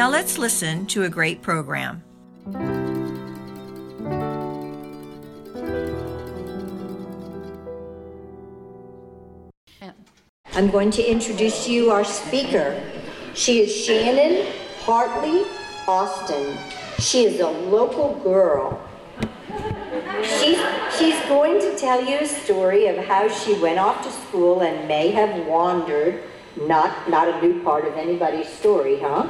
Now let's listen to a great program. I'm going to introduce you our speaker. She is Shannon Hartley Austin. She is a local girl. She's, she's going to tell you a story of how she went off to school and may have wandered. Not, not a new part of anybody's story, huh?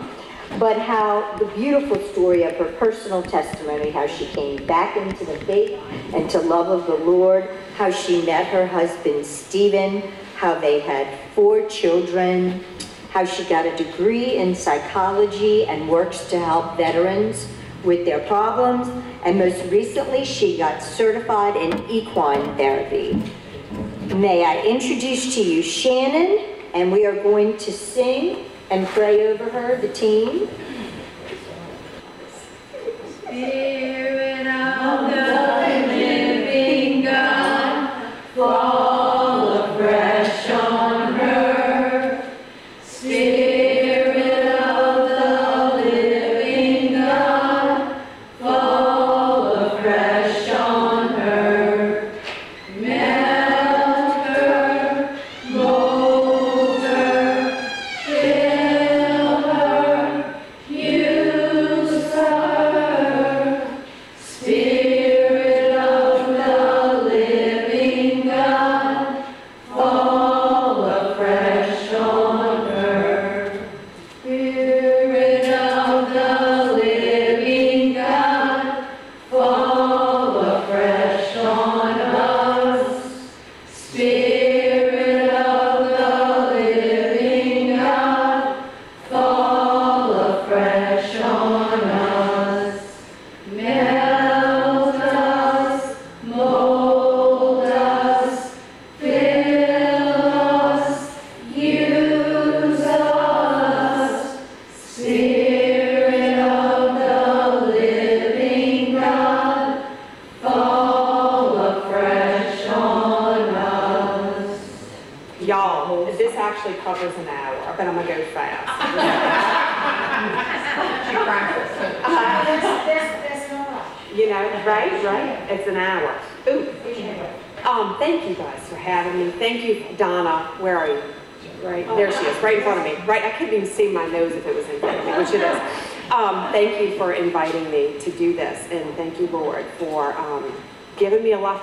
But how the beautiful story of her personal testimony, how she came back into the faith and to love of the Lord, how she met her husband Stephen, how they had four children, how she got a degree in psychology and works to help veterans with their problems, and most recently, she got certified in equine therapy. May I introduce to you Shannon, and we are going to sing and pray over her, the team. Spirit of the living God, fall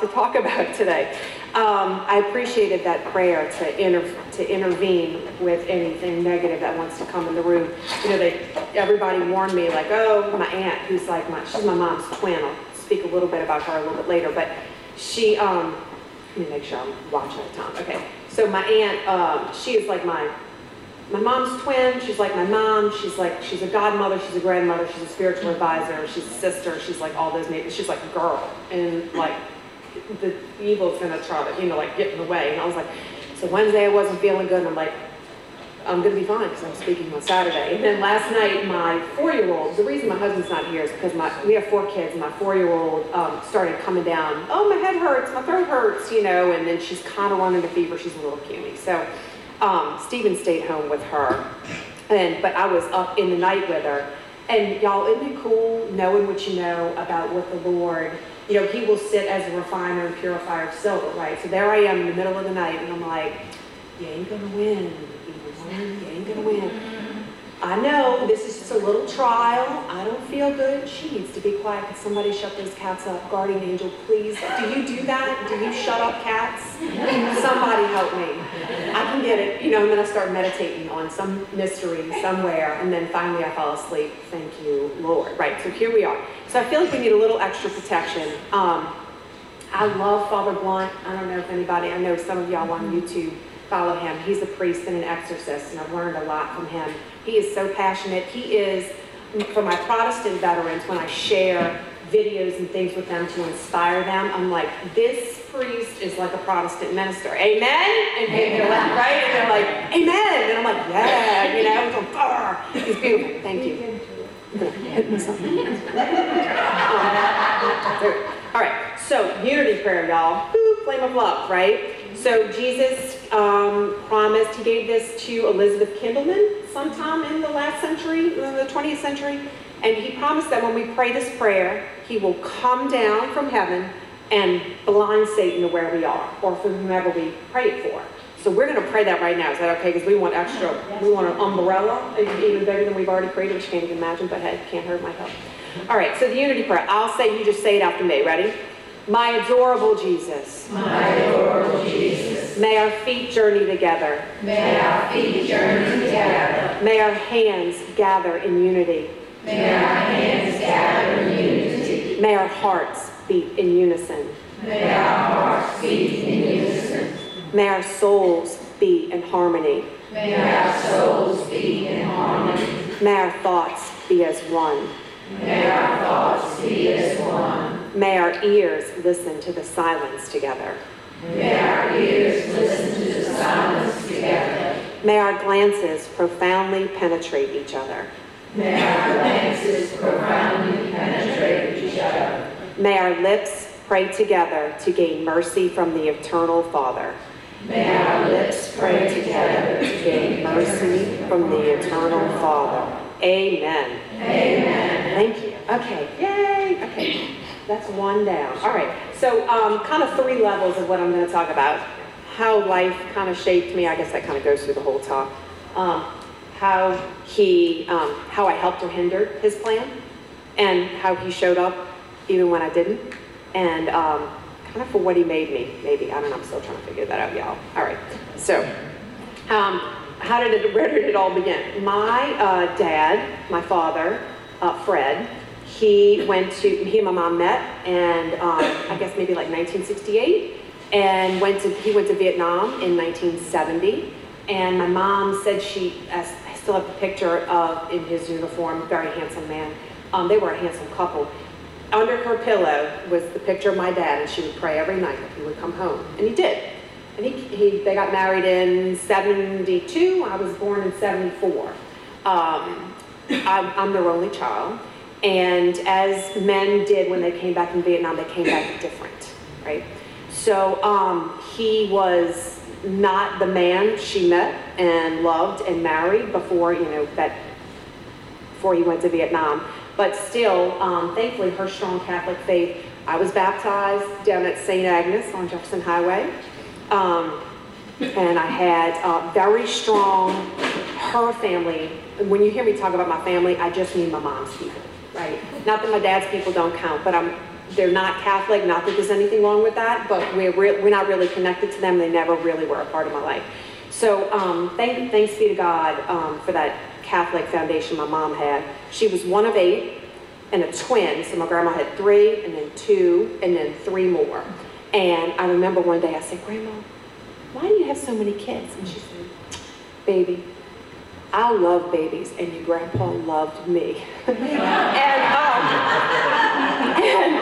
to talk about today. Um, I appreciated that prayer to inter- to intervene with anything negative that wants to come in the room. You know, they everybody warned me like, oh, my aunt, who's like my she's my mom's twin. I'll speak a little bit about her a little bit later, but she um, let me make sure I'm watching the time. Okay, so my aunt, um, she is like my my mom's twin. She's like my mom. She's like she's a godmother. She's a grandmother. She's a spiritual advisor. She's a sister. She's like all those names. She's like a girl, and like the evil's gonna try to you know like get in the way. And I was like, so Wednesday I wasn't feeling good. And I'm like, I'm gonna be fine because I'm speaking on Saturday. And then last night my four-year-old. The reason my husband's not here is because my we have four kids. And my four-year-old um, started coming down. Oh, my head hurts. My throat hurts. You know. And then she's kind of running a fever. She's a little puny. So um, Stephen stayed home with her, and but I was up in the night with her. And y'all, isn't it cool knowing what you know about what the Lord, you know, He will sit as a refiner and purifier of silver, right? So there I am in the middle of the night, and I'm like, you ain't gonna win, you ain't gonna win. I know this is just a little trial. I don't feel good. She needs to be quiet. Can somebody shut those cats up? Guardian angel, please. Do you do that? Do you shut up cats? Somebody help me. I can get it. You know, and then I start meditating on some mystery somewhere, and then finally I fall asleep. Thank you, Lord. Right, so here we are. So I feel like we need a little extra protection. Um, I love Father Blunt. I don't know if anybody, I know some of y'all on YouTube follow him. He's a priest and an exorcist, and I've learned a lot from him. He is so passionate. He is for my Protestant veterans, when I share videos and things with them to inspire them, I'm like, this priest is like a Protestant minister. Amen? And they- they're like, right? And they're like, amen. And I'm like, yeah, you know, it's like, "Arr." he's beautiful. Thank you. All right, so unity prayer, y'all. Woo, flame of love, right? So Jesus um, promised, he gave this to Elizabeth Kindelmann sometime in the last century, in the 20th century. And he promised that when we pray this prayer, he will come down from heaven and blind Satan to where we are, or for whomever we pray it for. So we're going to pray that right now. Is that okay? Because we want extra, we want an umbrella, even bigger than we've already prayed, which you can't even imagine, but hey, can't hurt my help. All right, so the unity prayer. I'll say, you just say it after me. Ready? My adorable Jesus. My adorable Jesus, May our feet journey together. may our feet journey together. May our hands gather in unity. May our hands gather in unity. May our hearts beat in unison. May our hearts beat in unison. May our souls be in harmony. May our souls be in harmony. May our thoughts be as one. May our thoughts be as one. May our ears listen to the silence together. May our ears listen to the silence together. May our glances profoundly penetrate each other. May our glances profoundly penetrate each other. May our lips pray together to gain mercy from the eternal Father. May our lips pray together to gain Mercy from the eternal Father. Amen. Amen. Thank you. Okay, yay. Okay, that's one down. All right, so um, kind of three levels of what I'm going to talk about. How life kind of shaped me. I guess that kind of goes through the whole talk. Um, how he, um, how I helped or hindered his plan, and how he showed up even when I didn't, and um, kind of for what he made me. Maybe I don't know. I'm still trying to figure that out, y'all. All right, so. Um, how did it, where did it all begin? My uh, dad, my father, uh, Fred, he went to, he and my mom met, and um, I guess maybe like 1968, and went to, he went to Vietnam in 1970, and my mom said she, I still have a picture of, in his uniform, very handsome man. Um, they were a handsome couple. Under her pillow was the picture of my dad, and she would pray every night that he would come home, and he did. And he, he, they got married in 72. I was born in 74. Um, I'm, I'm their only child. And as men did when they came back from Vietnam, they came back different, right? So um, he was not the man she met and loved and married before, you know, that before he went to Vietnam. But still, um, thankfully, her strong Catholic faith. I was baptized down at St. Agnes on Jefferson Highway. Um, and I had uh, very strong, her family. When you hear me talk about my family, I just mean my mom's people, right? Not that my dad's people don't count, but I'm, they're not Catholic, not that there's anything wrong with that, but we're, re- we're not really connected to them. They never really were a part of my life. So um, thank, thanks be to God um, for that Catholic foundation my mom had. She was one of eight and a twin. So my grandma had three, and then two, and then three more. And I remember one day I said, Grandma, why do you have so many kids? And she said, Baby, I love babies, and your grandpa loved me. and um, and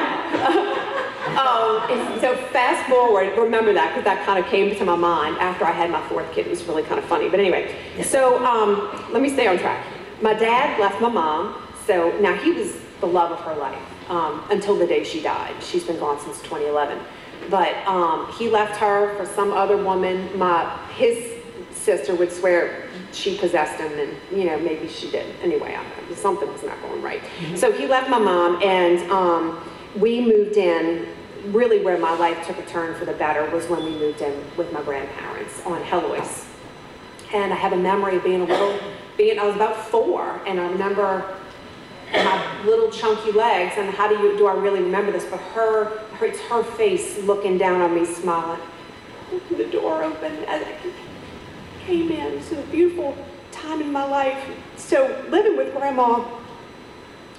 um, so fast forward, remember that because that kind of came to my mind after I had my fourth kid. It was really kind of funny. But anyway, so um, let me stay on track. My dad left my mom, so now he was the love of her life um, until the day she died. She's been gone since 2011. But um, he left her for some other woman. My his sister would swear she possessed him, and you know maybe she did. Anyway, I don't know, something was not going right. So he left my mom, and um, we moved in. Really, where my life took a turn for the better was when we moved in with my grandparents on Heloise. And I have a memory of being a little, being I was about four, and I remember my little chunky legs. And how do you do I really remember this? But her, her it's her face looking down on me, smiling. The door opened as I came in. It a beautiful time in my life. So living with grandma,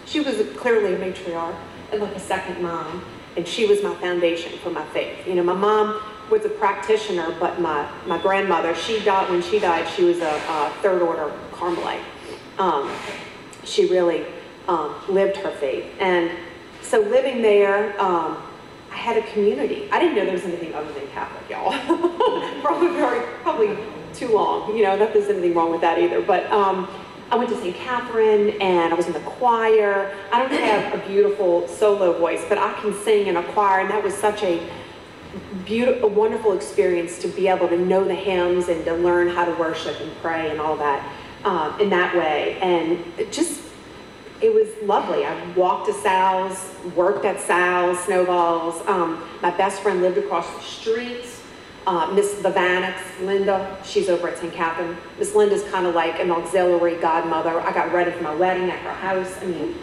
she was clearly a matriarch and like a second mom, and she was my foundation for my faith. You know, my mom was a practitioner, but my, my grandmother, she died, when she died, she was a, a third order Carmelite. Um, she really um, lived her faith. And so living there, um, I had a community. I didn't know there was anything other than Catholic, y'all. probably very, probably too long. You know, not there's anything wrong with that either. But um, I went to St. Catherine and I was in the choir. I don't have a beautiful solo voice, but I can sing in a choir, and that was such a beautiful, wonderful experience to be able to know the hymns and to learn how to worship and pray and all that um, in that way. And it just, it was lovely. I walked to Sal's, worked at Sal's, Snowballs. Um, my best friend lived across the street. Uh, Miss Vavanix, Linda, she's over at St. Catherine. Miss Linda's kind of like an auxiliary godmother. I got ready for my wedding at her house. I mean,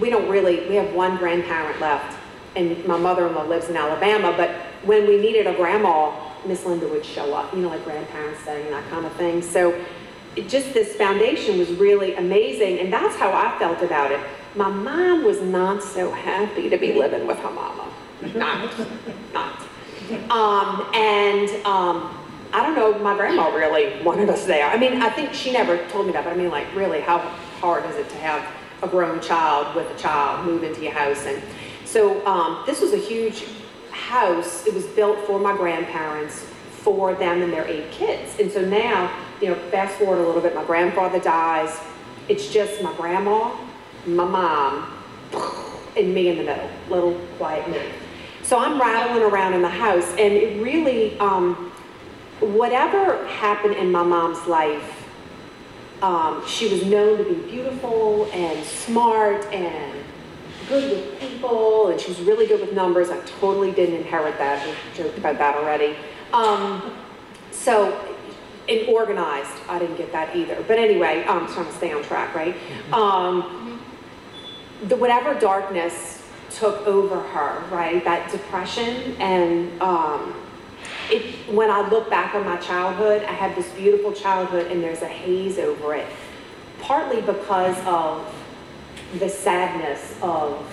we don't really, we have one grandparent left, and my mother-in-law lives in Alabama, but when we needed a grandma, Miss Linda would show up, you know, like grandparents say and that kind of thing. So it just this foundation was really amazing, and that's how I felt about it. My mom was not so happy to be living with her mama. Not, not. Um, and um, I don't know, my grandma really wanted us there. I mean, I think she never told me that, but I mean, like, really, how hard is it to have a grown child with a child move into your house? And so um, this was a huge house. It was built for my grandparents, for them and their eight kids. And so now, you know, fast forward a little bit, my grandfather dies. It's just my grandma, my mom, and me in the middle, little quiet me. So I'm rattling around in the house, and it really, um, whatever happened in my mom's life, um, she was known to be beautiful and smart and good with people, and she was really good with numbers. I totally didn't inherit that. We joked about that already. Um, so, and organized, I didn't get that either. But anyway, I'm trying to stay on track, right? Um, the whatever darkness took over her, right? That depression and um, it, when I look back on my childhood, I had this beautiful childhood and there's a haze over it. Partly because of the sadness of,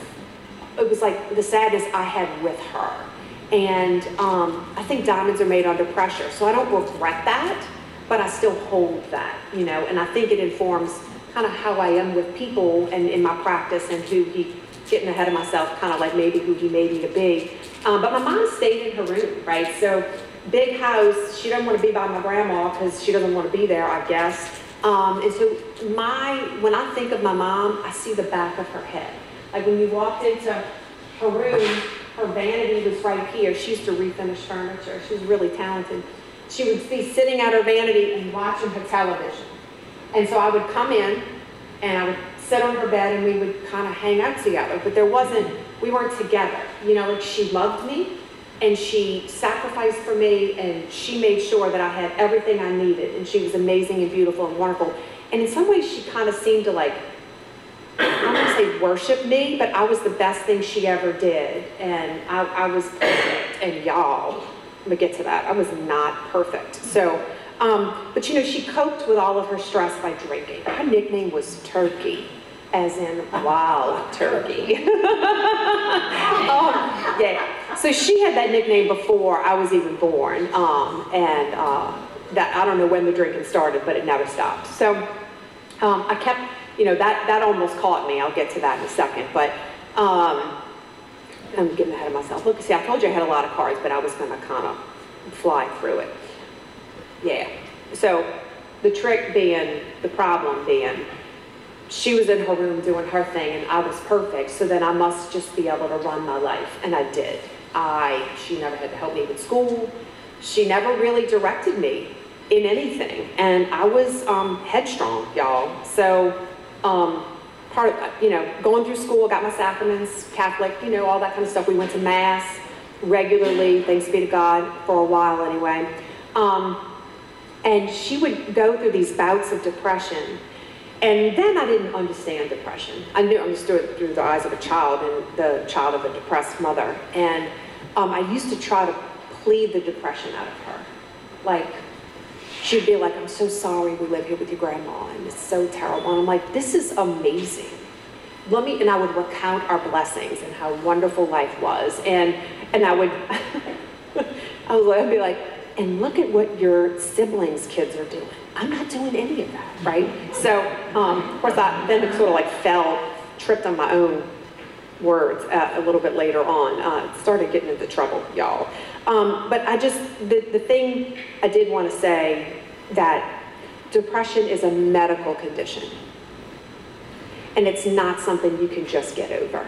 it was like the sadness I had with her. And um, I think diamonds are made under pressure. So I don't regret that, but I still hold that, you know, and I think it informs kind of how I am with people and in my practice and who he getting ahead of myself, kind of like maybe who he made me to be. Um, but my mom stayed in her room, right? So big house, she doesn't want to be by my grandma because she doesn't want to be there, I guess. Um, and so my, when I think of my mom, I see the back of her head. Like when you walked into her room, her vanity was right here. She used to refinish furniture. She was really talented. She would be sitting at her vanity and watching her television. And so I would come in and I would sit on her bed and we would kind of hang out together. But there wasn't, we weren't together. You know, like she loved me and she sacrificed for me and she made sure that I had everything I needed. And she was amazing and beautiful and wonderful. And in some ways, she kind of seemed to like, I don't say worship me, but I was the best thing she ever did. And I, I was perfect. And y'all, I'm to get to that. I was not perfect. So, um, but you know, she coped with all of her stress by drinking. Her nickname was Turkey as in wild turkey. um, yeah. So she had that nickname before I was even born, um, and uh, that I don't know when the drinking started, but it never stopped. So um, I kept, you know, that that almost caught me. I'll get to that in a second, but. Um, I'm getting ahead of myself. Look, see, I told you I had a lot of cards, but I was going to kind of fly through it. Yeah. So the trick being, the problem being, she was in her room doing her thing and I was perfect, so then I must just be able to run my life. And I did. I, she never had to help me with school. She never really directed me in anything. And I was um, headstrong, y'all. So, um, part of, you know, going through school, got my sacraments, Catholic, you know, all that kind of stuff. We went to Mass regularly, thanks be to God, for a while anyway. Um, and she would go through these bouts of depression and then I didn't understand depression. I knew understood through the eyes of a child and the child of a depressed mother. And um, I used to try to plead the depression out of her. Like, she'd be like, I'm so sorry we live here with your grandma and it's so terrible. And I'm like, this is amazing. Let me, and I would recount our blessings and how wonderful life was. And, and I would, I I'd be like, and look at what your siblings' kids are doing. I'm not doing any of that, right? So, um, of course, I then sort of like fell tripped on my own words uh, a little bit later on. Uh, started getting into trouble, y'all. Um, but I just, the, the thing I did want to say that depression is a medical condition. And it's not something you can just get over.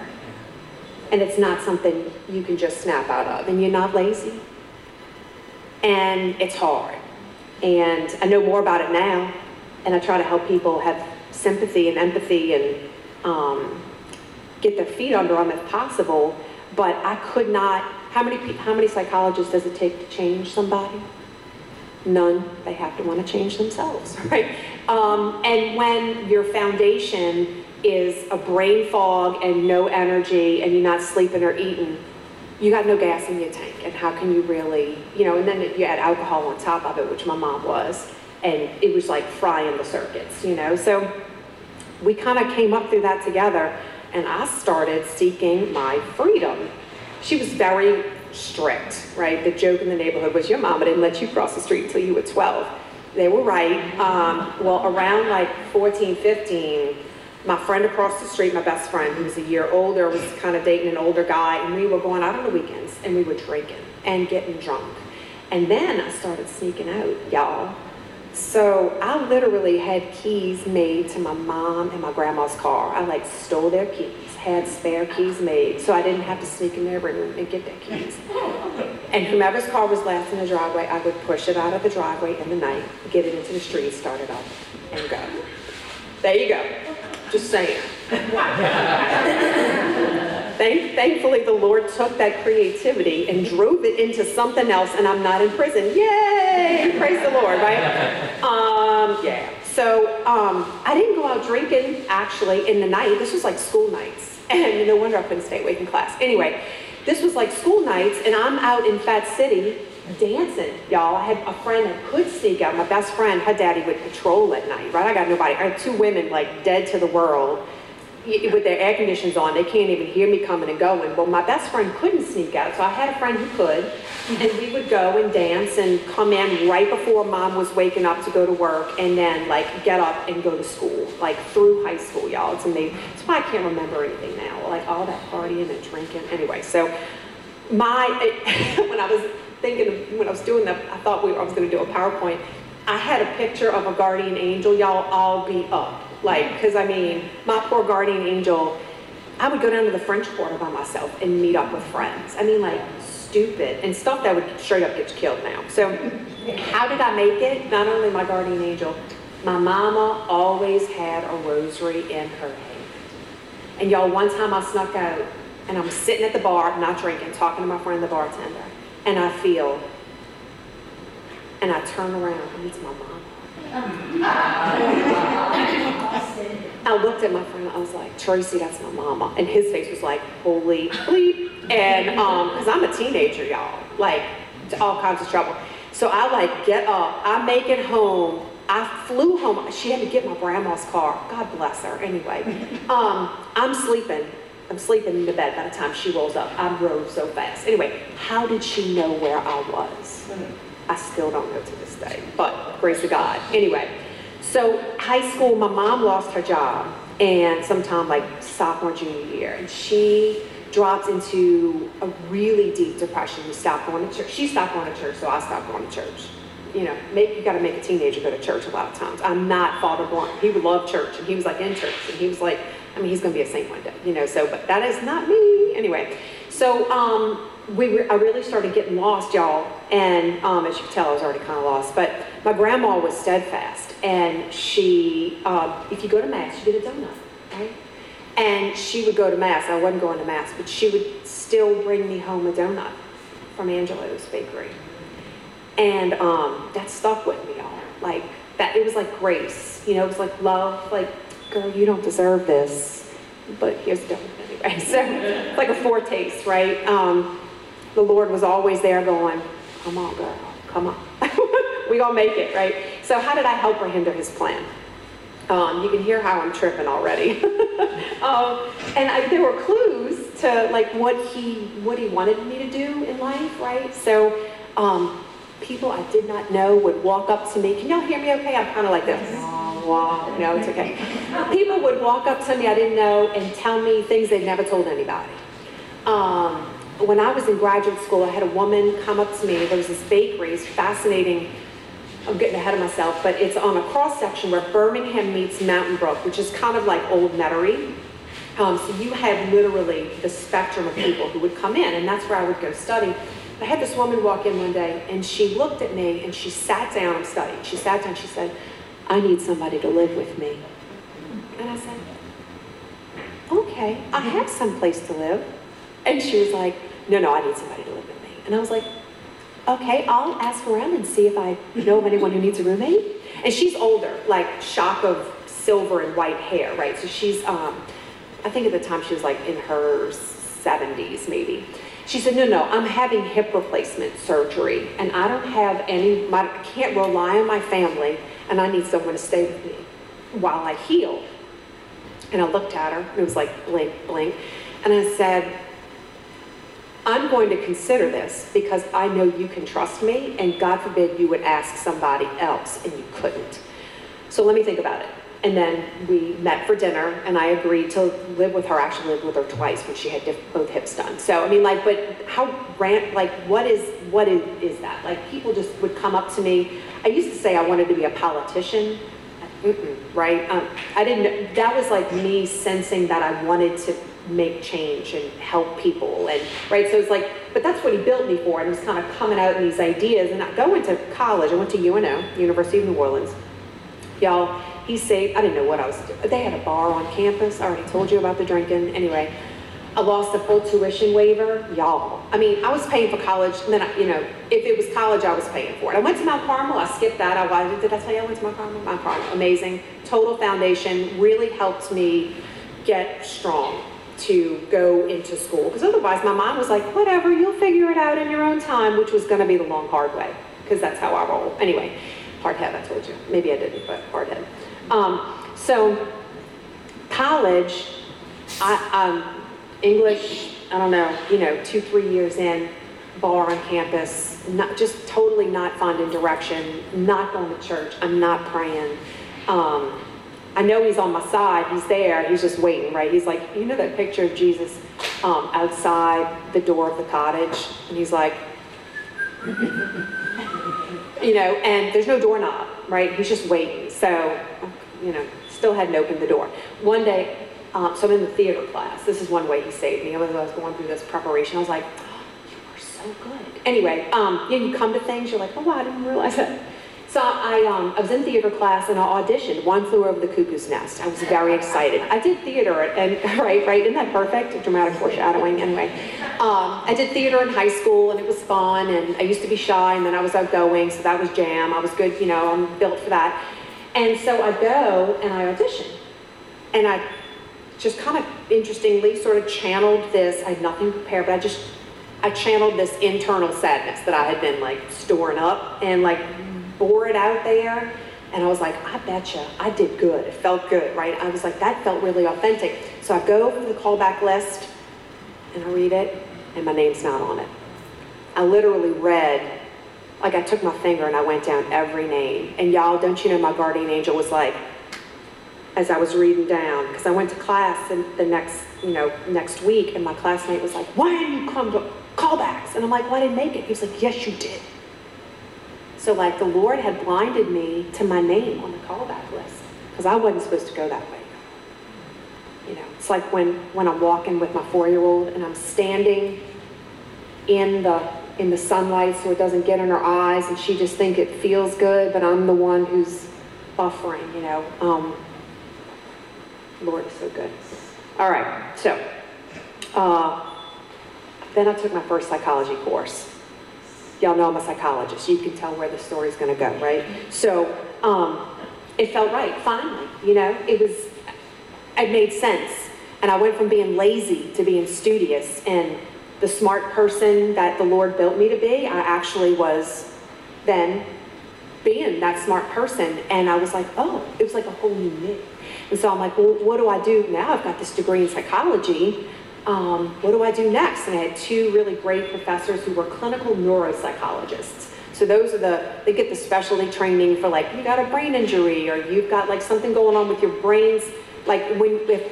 And it's not something you can just snap out of. And you're not lazy. And it's hard. And I know more about it now. And I try to help people have sympathy and empathy and um, get their feet under them if possible. But I could not, how many, how many psychologists does it take to change somebody? None. They have to want to change themselves, right? Um, and when your foundation is a brain fog and no energy and you're not sleeping or eating, you got no gas in your tank. And how can you really, you know, and then you add alcohol on top of it, which my mom was, and it was like frying the circuits, you know? So we kind of came up through that together and I started seeking my freedom. She was very strict, right? The joke in the neighborhood was your mama didn't let you cross the street until you were 12. They were right. Um, well, around like 14, 15, my friend across the street, my best friend, who was a year older, was kind of dating an older guy, and we were going out on the weekends and we were drinking and getting drunk. And then I started sneaking out, y'all. So I literally had keys made to my mom and my grandma's car. I like stole their keys, had spare keys made, so I didn't have to sneak in their room and get their keys. And whomever's car was last in the driveway, I would push it out of the driveway in the night, get it into the street, start it up, and go. There you go. Just saying. Thank, thankfully, the Lord took that creativity and drove it into something else, and I'm not in prison. Yay! Praise the Lord, right? Um, yeah. So um, I didn't go out drinking actually in the night. This was like school nights, and no wonder I couldn't stay awake in class. Anyway, this was like school nights, and I'm out in Fat City dancing, y'all. I had a friend that could sneak out. My best friend, her daddy would patrol at night, right? I got nobody. I had two women like dead to the world with their air conditions on, they can't even hear me coming and going. Well, my best friend couldn't sneak out, so I had a friend who could, and we would go and dance and come in right before mom was waking up to go to work, and then like get up and go to school, like through high school, y'all. It's amazing. That's why I can't remember anything now, like all that partying and drinking. Anyway, so my when I was thinking when I was doing that, I thought we, I was going to do a PowerPoint. I had a picture of a guardian angel, y'all, all be up like, because I mean, my poor guardian angel, I would go down to the French Quarter by myself and meet up with friends. I mean, like, stupid and stuff that would straight up get you killed now. So, how did I make it? Not only my guardian angel, my mama always had a rosary in her hand. And y'all, one time I snuck out and I'm sitting at the bar, not drinking, talking to my friend, the bartender, and I feel, and I turn around and it's my mama. I looked at my friend, I was like, Tracy, that's my mama. And his face was like, holy bleep. And, um, cause I'm a teenager, y'all, like all kinds of trouble. So I like get up, I make it home. I flew home. She had to get my grandma's car. God bless her. Anyway, um, I'm sleeping. I'm sleeping in the bed by the time she rolls up. I rode so fast. Anyway, how did she know where I was? I still don't know to this day, but grace of God. Anyway, so high school, my mom lost her job and sometime like sophomore, junior year, and she dropped into a really deep depression. We stopped going to church. She stopped going to church, so I stopped going to church. You know, make you got to make a teenager go to church a lot of times. I'm not Father Blunt. He would love church, and he was like in church, and he was like, I mean, he's going to be a saint one day, you know. So, but that is not me anyway. So, um, we re- I really started getting lost, y'all. And um, as you can tell, I was already kind of lost. But my grandma was steadfast, and she, uh, if you go to mass, you get a donut, right? And she would go to mass. I wasn't going to mass, but she would still bring me home a donut from Angelo's Bakery, and um, that stuck with me, y'all. Like that, it was like grace. You know, it was like love. Like, girl, you don't deserve this, but here's the donut anyway. So like a foretaste, right? Um, the Lord was always there going, come on, girl, come on. we gonna make it, right? So how did I help her hinder his plan? Um, you can hear how I'm tripping already. um, and I, there were clues to like what he what he wanted me to do in life, right? So um, people I did not know would walk up to me. Can y'all hear me okay? I'm kind of like this. Wow, no, it's okay. People would walk up to me I didn't know and tell me things they'd never told anybody. Um, when I was in graduate school, I had a woman come up to me. There was this bakery, it's fascinating. I'm getting ahead of myself, but it's on a cross section where Birmingham meets Mountain Brook, which is kind of like Old Metairie. Um, so you had literally the spectrum of people who would come in, and that's where I would go study. I had this woman walk in one day, and she looked at me, and she sat down. and studied. She sat down. She said, "I need somebody to live with me." And I said, "Okay, I have some place to live." And she was like, "No, no, I need somebody to live with me." And I was like, "Okay, I'll ask around and see if I know of anyone who needs a roommate." And she's older, like shock of silver and white hair, right? So she's um, I think at the time she was like in her 70s maybe. She said, no, no, I'm having hip replacement surgery and I don't have any, my, I can't rely on my family and I need someone to stay with me while I heal. And I looked at her, and it was like blink, blink, and I said, I'm going to consider this because I know you can trust me and God forbid you would ask somebody else and you couldn't. So let me think about it. And then we met for dinner, and I agreed to live with her. Actually, lived with her twice when she had both hips done. So I mean, like, but how rant? Like, what is what is is that? Like, people just would come up to me. I used to say I wanted to be a politician. Mm-mm, right? Um, I didn't. That was like me sensing that I wanted to make change and help people, and right. So it's like, but that's what he built me for, and he was kind of coming out in these ideas. And I go into college. I went to UNO, University of New Orleans. Y'all he saved, I didn't know what I was. They had a bar on campus. I already told you about the drinking. Anyway, I lost the full tuition waiver. Y'all. I mean, I was paying for college, and then, I, you know, if it was college, I was paying for it. I went to Mount Carmel. I skipped that. I, did I tell you I went to Mount Carmel? Mount Carmel. Amazing. Total foundation. Really helped me get strong to go into school. Because otherwise, my mom was like, whatever, you'll figure it out in your own time, which was going to be the long, hard way. Because that's how I roll. Anyway, hard head, I told you. Maybe I didn't, but hard head. Um, so college, I, um, English, I don't know, you know, two, three years in, bar on campus, not just totally not finding direction, not going to church, I'm not praying. Um, I know he's on my side, he's there, he's just waiting, right? He's like, you know that picture of Jesus um, outside the door of the cottage? And he's like, you know, and there's no doorknob, right? He's just waiting. So you know, still hadn't opened the door. One day, um, so I'm in the theater class. This is one way he saved me. I was, I was going through this preparation. I was like, oh, you are so good. Anyway, um, yeah, you come to things, you're like, oh, wow, I didn't realize that. So I, um, I was in theater class and I auditioned One Flew Over the Cuckoo's Nest. I was very excited. I did theater, and right, right, isn't that perfect? Dramatic foreshadowing, anyway. Um, I did theater in high school and it was fun, and I used to be shy, and then I was outgoing, so that was jam. I was good, you know, I'm built for that. And so I go and I audition. And I just kind of interestingly sort of channeled this. I had nothing prepared, but I just, I channeled this internal sadness that I had been like storing up and like bore it out there. And I was like, I betcha, I did good. It felt good, right? I was like, that felt really authentic. So I go to the callback list and I read it, and my name's not on it. I literally read like I took my finger and I went down every name. And y'all, don't you know my guardian angel was like, as I was reading down, because I went to class and the next, you know, next week, and my classmate was like, why didn't you come to callbacks? And I'm like, well, I didn't make it. He was like, yes, you did. So like the Lord had blinded me to my name on the callback list, because I wasn't supposed to go that way. You know, it's like when, when I'm walking with my four-year-old and I'm standing in the in the sunlight so it doesn't get in her eyes and she just think it feels good, but I'm the one who's buffering, you know. Um, Lord is so good. All right, so uh, then I took my first psychology course. Y'all know I'm a psychologist. You can tell where the story's going to go, right? So um, it felt right, finally. You know, it was, it made sense. And I went from being lazy to being studious and the smart person that the Lord built me to be. I actually was then being that smart person. And I was like, oh, it was like a whole new me. And so I'm like, well, what do I do now? I've got this degree in psychology. Um, what do I do next? And I had two really great professors who were clinical neuropsychologists. So those are the, they get the specialty training for like, you got a brain injury or you've got like something going on with your brains. Like when, if,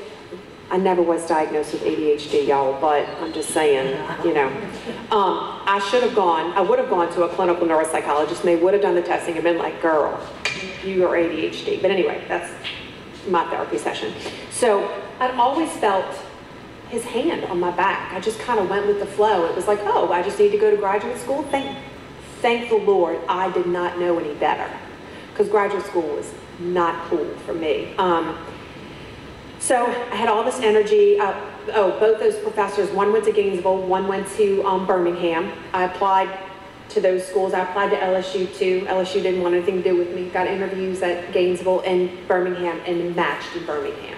I never was diagnosed with ADHD, y'all, but I'm just saying, you know. Um, I should have gone, I would have gone to a clinical neuropsychologist and they would have done the testing and been like, girl, you are ADHD. But anyway, that's my therapy session. So I'd always felt his hand on my back. I just kind of went with the flow. It was like, oh, I just need to go to graduate school. Thank, thank the Lord I did not know any better because graduate school was not cool for me. Um, so I had all this energy. Uh, oh, both those professors, one went to Gainesville, one went to um, Birmingham. I applied to those schools. I applied to LSU too. LSU didn't want anything to do with me. Got interviews at Gainesville and Birmingham and matched in Birmingham.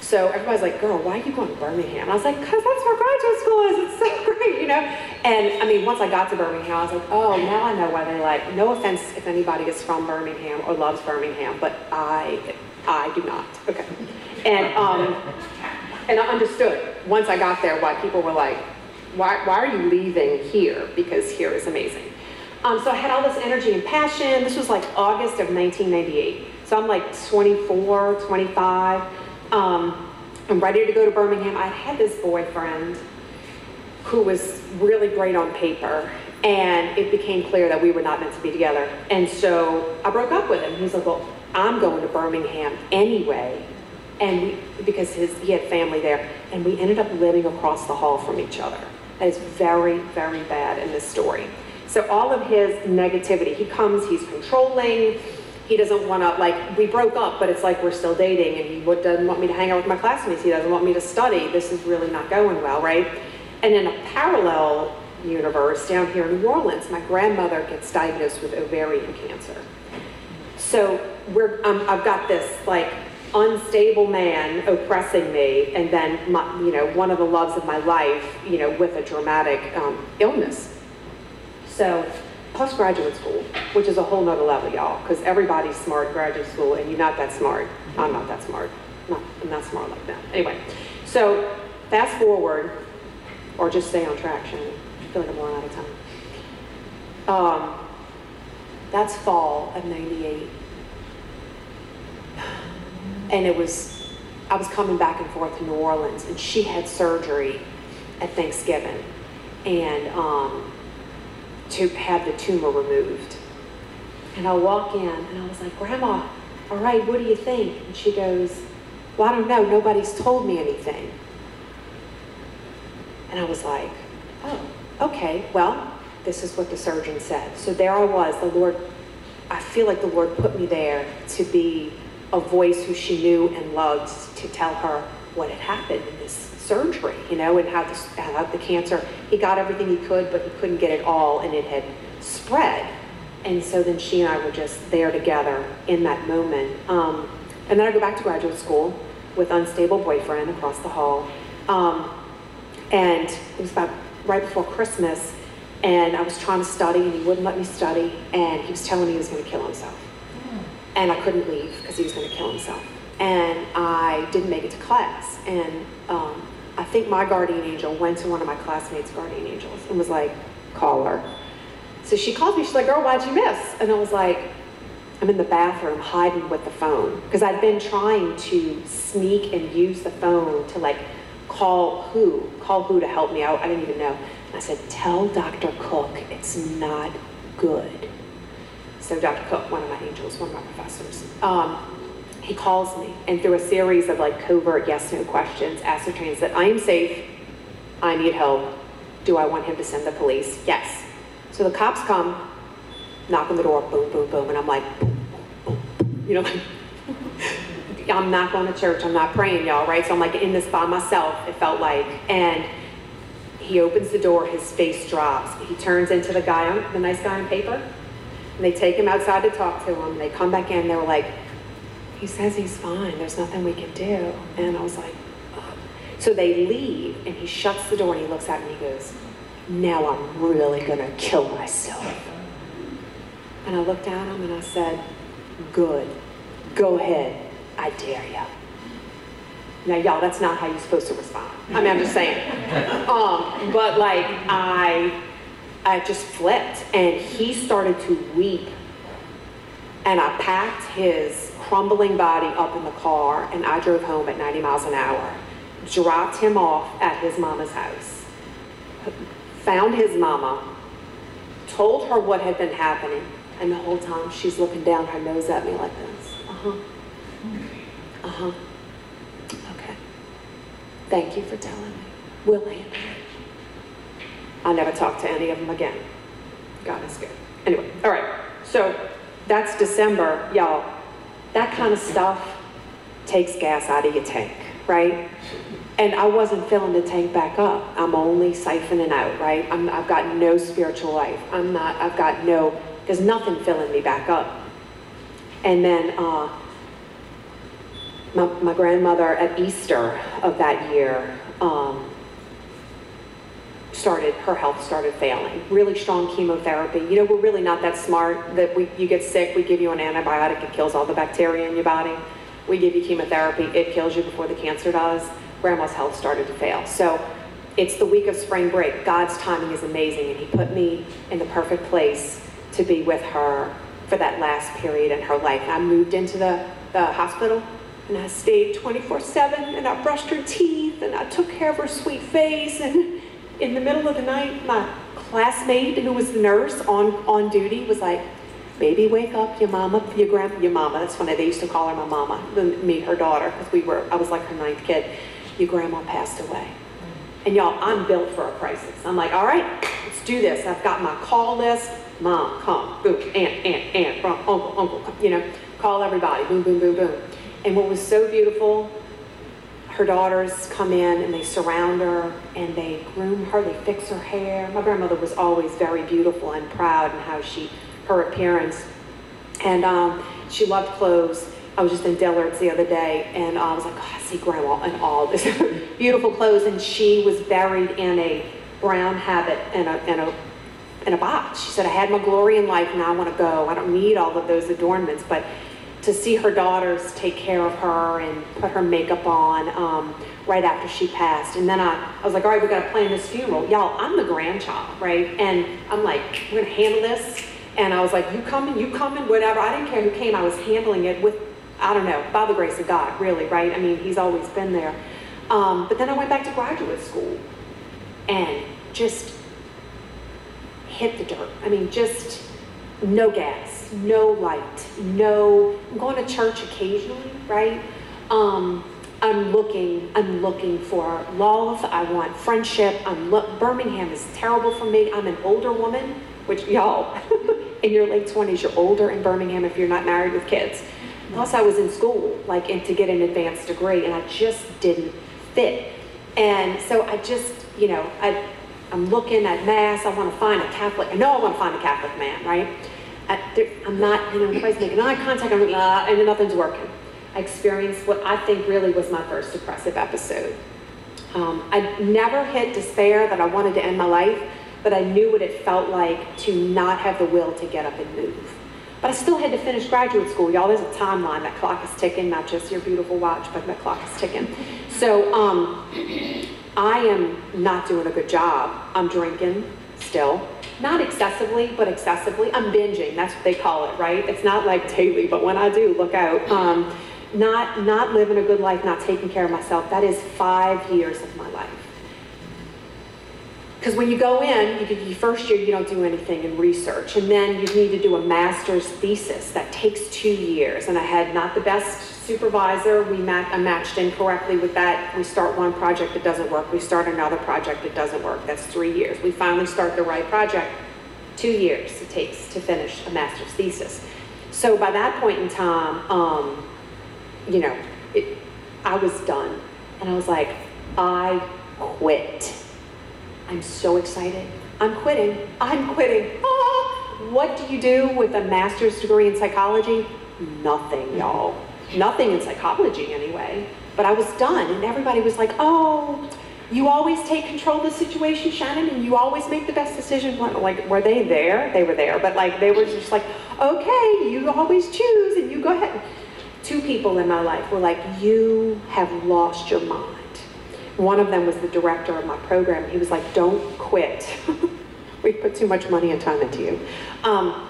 So everybody's like, girl, why are you going to Birmingham? I was like, because that's where graduate school is. It's so great, you know? And I mean, once I got to Birmingham, I was like, oh, now I know why they like, no offense if anybody is from Birmingham or loves Birmingham, but I, I do not. Okay. And, um, and I understood once I got there why people were like, why, why are you leaving here? Because here is amazing. Um, so I had all this energy and passion. This was like August of 1998. So I'm like 24, 25. Um, I'm ready to go to Birmingham. I had this boyfriend who was really great on paper, and it became clear that we were not meant to be together. And so I broke up with him. He's like, well, I'm going to Birmingham anyway. And we, because his, he had family there, and we ended up living across the hall from each other. That is very, very bad in this story. So all of his negativity, he comes, he's controlling, he doesn't want to, like, we broke up, but it's like we're still dating, and he doesn't want me to hang out with my classmates, he doesn't want me to study, this is really not going well, right? And in a parallel universe down here in New Orleans, my grandmother gets diagnosed with ovarian cancer. So we're, um, I've got this, like, unstable man oppressing me, and then, my, you know, one of the loves of my life, you know, with a dramatic um, illness. So postgraduate school, which is a whole nother level, y'all, because everybody's smart graduate school, and you're not that smart. I'm not that smart. Not, I'm not smart like that. Anyway, so fast forward, or just stay on track, Shannon. I feel like I'm running out of time. Um, that's fall of 98. And it was, I was coming back and forth to New Orleans, and she had surgery at Thanksgiving. And um, to have the tumor removed. And I walk in and I was like, Grandma, all right, what do you think? And she goes, Well, I don't know. Nobody's told me anything. And I was like, Oh, okay. Well, this is what the surgeon said. So there I was. The Lord, I feel like the Lord put me there to be a voice who she knew and loved to tell her what had happened in this surgery, you know, and how the, how the cancer, he got everything he could, but he couldn't get it all, and it had spread. And so then she and I were just there together in that moment. Um, and then I go back to graduate school with unstable boyfriend across the hall. Um, and it was about right before Christmas, and I was trying to study, and he wouldn't let me study, and he was telling me he was going to kill himself. And I couldn't leave because he was going to kill himself. And I didn't make it to class. And um, I think my guardian angel went to one of my classmates' guardian angels and was like, call her. So she called me, she's like, girl, why'd you miss? And I was like, I'm in the bathroom hiding with the phone. Because I'd been trying to sneak and use the phone to like call who, call who to help me out. I didn't even know. And I said, tell Dr. Cook it's not good. So Dr. Cook, one of my angels, one of my professors, um, he calls me and through a series of like covert yes no questions ascertains that I am safe, I need help. Do I want him to send the police? Yes. So the cops come, knock on the door, boom, boom, boom, and I'm like, boom, boom, boom. you know, I'm not going to church, I'm not praying, y'all, right? So I'm like in this by myself, it felt like, and he opens the door, his face drops. He turns into the guy, the nice guy on paper, and they take him outside to talk to him. They come back in, they were like, he says he's fine. There's nothing we can do. And I was like, oh. so they leave, and he shuts the door and he looks at me and he goes, now I'm really gonna kill myself. And I looked at him and I said, good, go ahead, I dare you. Now, y'all, that's not how you're supposed to respond. I mean, I'm just saying. Um, but like, I I just flipped and he started to weep. And I packed his crumbling body up in the car and I drove home at 90 miles an hour, dropped him off at his mama's house, found his mama, told her what had been happening, and the whole time she's looking down her nose at me like this. Uh huh. Uh huh. Okay. Thank you for telling me. We'll handle it. I never talked to any of them again. God is good. Anyway, all right. So that's December, y'all. That kind of stuff takes gas out of your tank, right? And I wasn't filling the tank back up. I'm only siphoning out, right? I'm, I've got no spiritual life. I'm not, I've got no, there's nothing filling me back up. And then uh, my, my grandmother at Easter of that year um, started, her health started failing. Really strong chemotherapy. You know, we're really not that smart that we, you get sick, we give you an antibiotic, it kills all the bacteria in your body. We give you chemotherapy, it kills you before the cancer does. Grandma's health started to fail. So it's the week of spring break. God's timing is amazing, and He put me in the perfect place to be with her for that last period in her life. I moved into the, the hospital and I stayed 24 7 and I brushed her teeth and I took care of her sweet face. And in the middle of the night, my classmate who was the nurse on, on duty was like, Baby, wake up, your mama, your grandma, your mama. That's funny. They used to call her my mama, me, her daughter, because we were, I was like her ninth kid. Your grandma passed away. And y'all, I'm built for a crisis. I'm like, all right, let's do this. I've got my call list. Mom, come, boom, aunt, aunt, aunt, uncle, uncle, you know, call everybody, boom, boom, boom, boom. And what was so beautiful, her daughters come in and they surround her and they groom her, they fix her hair. My grandmother was always very beautiful and proud in how she, her appearance. And um, she loved clothes. I was just in Dillard's the other day and I was like, oh, I see grandma in all this beautiful clothes. And she was buried in a brown habit and a, and a in a box. She said, I had my glory in life, now I want to go. I don't need all of those adornments. But to see her daughters take care of her and put her makeup on um, right after she passed. And then I, I was like, all right, we got to plan this funeral. Y'all, I'm the grandchild, right? And I'm like, we're going to handle this. And I was like, you coming, you coming, whatever. I didn't care who came. I was handling it with, I don't know, by the grace of God, really, right? I mean, he's always been there. Um, but then I went back to graduate school and just hit the dirt. I mean, just no gas, no light, no. I'm going to church occasionally, right? Um, I'm looking. I'm looking for love. I want friendship. I'm look. Birmingham is terrible for me. I'm an older woman, which y'all, in your late 20s, you're older in Birmingham if you're not married with kids. Plus, I was in school, like, and to get an advanced degree, and I just didn't fit. And so I just, you know, I I'm looking at mass. I want to find a Catholic. I know I want to find a Catholic man, right? I'm not, you know, everybody's making eye contact, I'm, uh, and nothing's working. I experienced what I think really was my first depressive episode. Um, I never hit despair that I wanted to end my life, but I knew what it felt like to not have the will to get up and move. But I still had to finish graduate school. Y'all, there's a timeline. That clock is ticking, not just your beautiful watch, but that clock is ticking. So um, I am not doing a good job. I'm drinking still. Not excessively, but excessively. I'm binging. That's what they call it, right? It's not like daily, but when I do, look out. Um, not, not living a good life, not taking care of myself. That is five years of my life. Because when you go in, you, your first year you don't do anything in research, and then you need to do a master's thesis that takes two years. And I had not the best supervisor. We mat- I matched incorrectly with that. We start one project, it doesn't work. We start another project, it doesn't work. That's three years. We finally start the right project. Two years it takes to finish a master's thesis. So by that point in time, um, you know, it, I was done, and I was like, I quit. I'm so excited. I'm quitting. I'm quitting. Ah! What do you do with a master's degree in psychology? Nothing, y'all. Nothing in psychology, anyway. But I was done, and everybody was like, oh, you always take control of the situation, Shannon, and you always make the best decision. Like, were they there? They were there, but like, they were just like, okay, you always choose, and you go ahead. Two people in my life were like, you have lost your mind. One of them was the director of my program. He was like, don't quit. we put too much money and time into you. Um,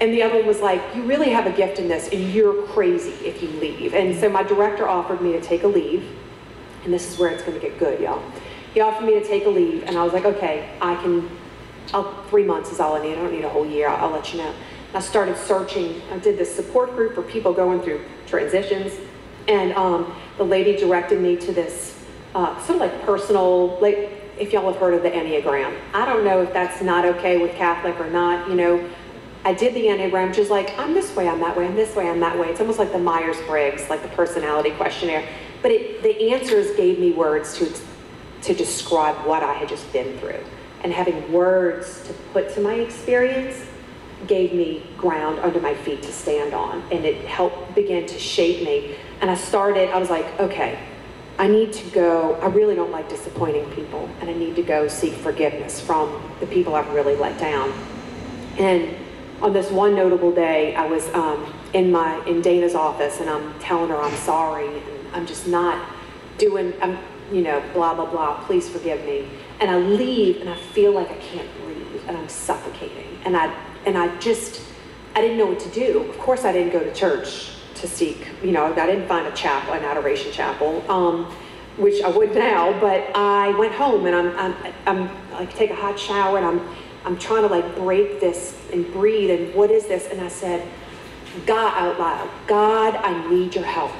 and the other one was like, you really have a gift in this and you're crazy if you leave. And so my director offered me to take a leave. And this is where it's going to get good, y'all. He offered me to take a leave and I was like, okay, I can, I'll, three months is all I need. I don't need a whole year. I'll, I'll let you know. And I started searching. I did this support group for people going through transitions. And um, the lady directed me to this uh, sort of like personal, like if y'all have heard of the Enneagram. I don't know if that's not okay with Catholic or not, you know. I did the Enneagram, which is like, I'm this way, I'm that way, I'm this way, I'm that way. It's almost like the Myers-Briggs, like the personality questionnaire. But it, the answers gave me words to, to describe what I had just been through. And having words to put to my experience gave me ground under my feet to stand on. And it helped begin to shape me. And I started, I was like, okay, I need to go, I really don't like disappointing people, and I need to go seek forgiveness from the people I've really let down. And on this one notable day, I was um, in my in Dana's office, and I'm telling her I'm sorry, and I'm just not doing, I'm, you know, blah blah blah. Please forgive me. And I leave, and I feel like I can't breathe, and I'm suffocating, and I and I just, I didn't know what to do. Of course, I didn't go to church to seek, you know, I didn't find a chapel, an adoration chapel, um, which I would now, but I went home and I'm, I'm, I'm like take a hot shower and I'm, I'm trying to like break this and breathe and what is this? And I said, God out loud, God, I need your help.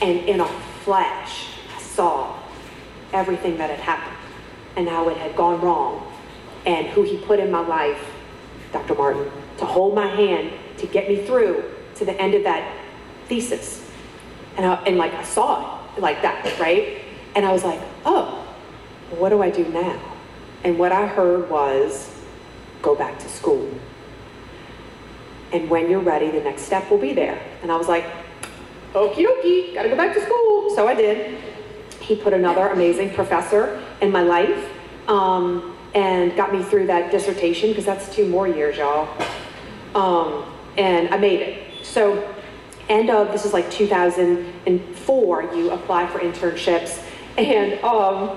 And in a flash, I saw everything that had happened and how it had gone wrong and who he put in my life, Dr. Martin, to hold my hand to get me through to the end of that thesis. And, I, and like I saw it like that, right? And I was like, oh, what do I do now? And what I heard was, go back to school. And when you're ready, the next step will be there. And I was like, okie dokie, gotta go back to school. So I did. He put another amazing professor in my life um, and got me through that dissertation because that's two more years, y'all. Um, and I made it. So end of, this is like 2004, you apply for internships. And um,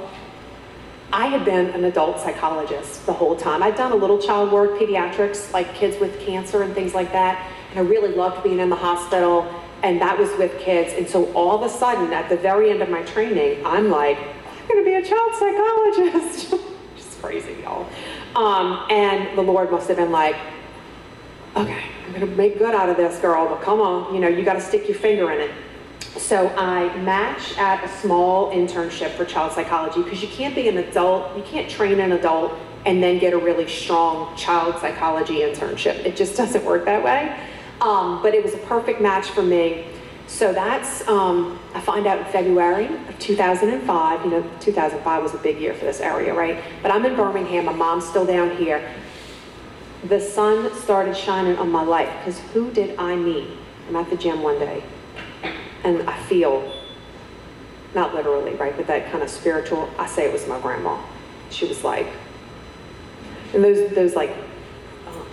I had been an adult psychologist the whole time. I'd done a little child work, pediatrics, like kids with cancer and things like that. And I really loved being in the hospital, and that was with kids. And so all of a sudden, at the very end of my training, I'm like, I'm gonna be a child psychologist. Just crazy, y'all. Um, and the Lord must have been like, okay, I'm gonna make good out of this, girl, but come on, you know, you gotta stick your finger in it. So I match at a small internship for child psychology because you can't be an adult, you can't train an adult and then get a really strong child psychology internship. It just doesn't work that way. Um, but it was a perfect match for me. So that's, um, I find out in February of 2005, you know, 2005 was a big year for this area, right? But I'm in Birmingham, my mom's still down here the sun started shining on my life because who did I meet? I'm at the gym one day and I feel, not literally, right, but that kind of spiritual, I say it was my grandma. She was like, and those, those like um,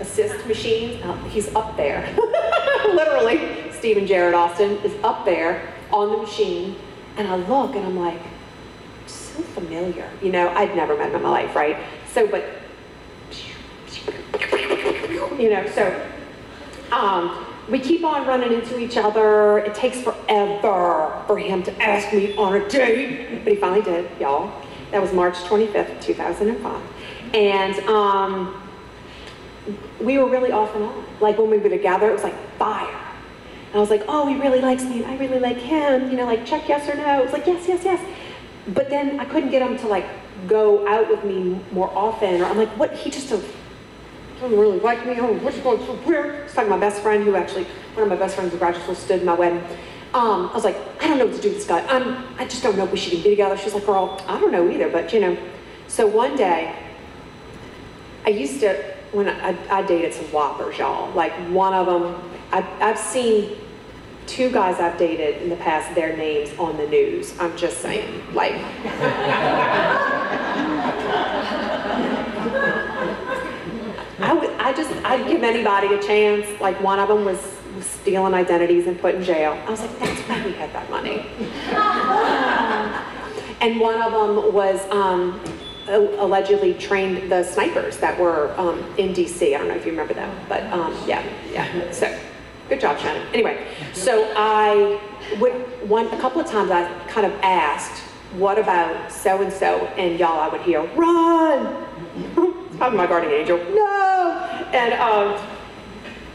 assist machines, uh, he's up there. literally, Stephen Jared Austin is up there on the machine and I look and I'm like, so familiar. You know, I'd never met him in my life, right? So, but you know, so um, we keep on running into each other. It takes forever for him to ask me on a date, but he finally did, y'all. That was March 25th, 2005. And um, we were really off and on. Like when we were together, it was like fire. And I was like, oh, he really likes me, I really like him. You know, like check yes or no. It was like, yes, yes, yes. But then I couldn't get him to like go out with me more often. Or I'm like, what? He just doesn't really like me. Oh, what's going so weird? I was talking to my best friend who actually, one of my best friends in graduate school stood in my wedding. Um, I was like, I don't know what to do with this guy. I'm, I just don't know if we should even be together. She's like, girl, I don't know either, but you know. So one day, I used to, when I, I dated some whoppers, y'all. Like one of them, I, I've seen two guys I've dated in the past, their names on the news. I'm just saying, like. I just, I'd give anybody a chance. Like one of them was, was stealing identities and put in jail. I was like, that's why we had that money. and one of them was, um, allegedly trained the snipers that were um, in DC. I don't know if you remember them, but um, yeah, yeah. So good job, Shannon. Anyway, so I would one a couple of times I kind of asked, "What about so and so?" And y'all, I would hear, "Run!" I'm my guardian angel. No, and um,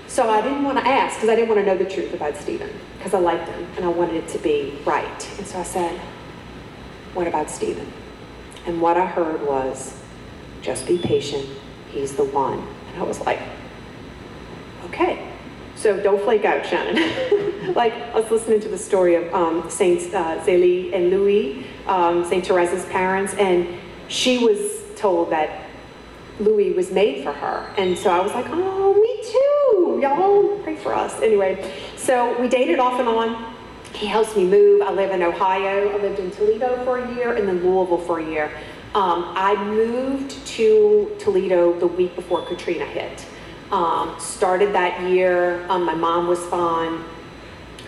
so I didn't want to ask because I didn't want to know the truth about Stephen because I liked him and I wanted it to be right. And so I said, "What about Stephen?" And what I heard was, just be patient, he's the one. And I was like, okay. So don't flake out, Shannon. like, I was listening to the story of um, Saints uh, Zélie and Louis, um, St. Teresa's parents, and she was told that Louis was made for her. And so I was like, oh, me too. Y'all pray for us. Anyway, so we dated off and on. He helps me move. I live in Ohio. I lived in Toledo for a year and then Louisville for a year. Um, I moved to Toledo the week before Katrina hit. Um, started that year. Um, my mom was fine.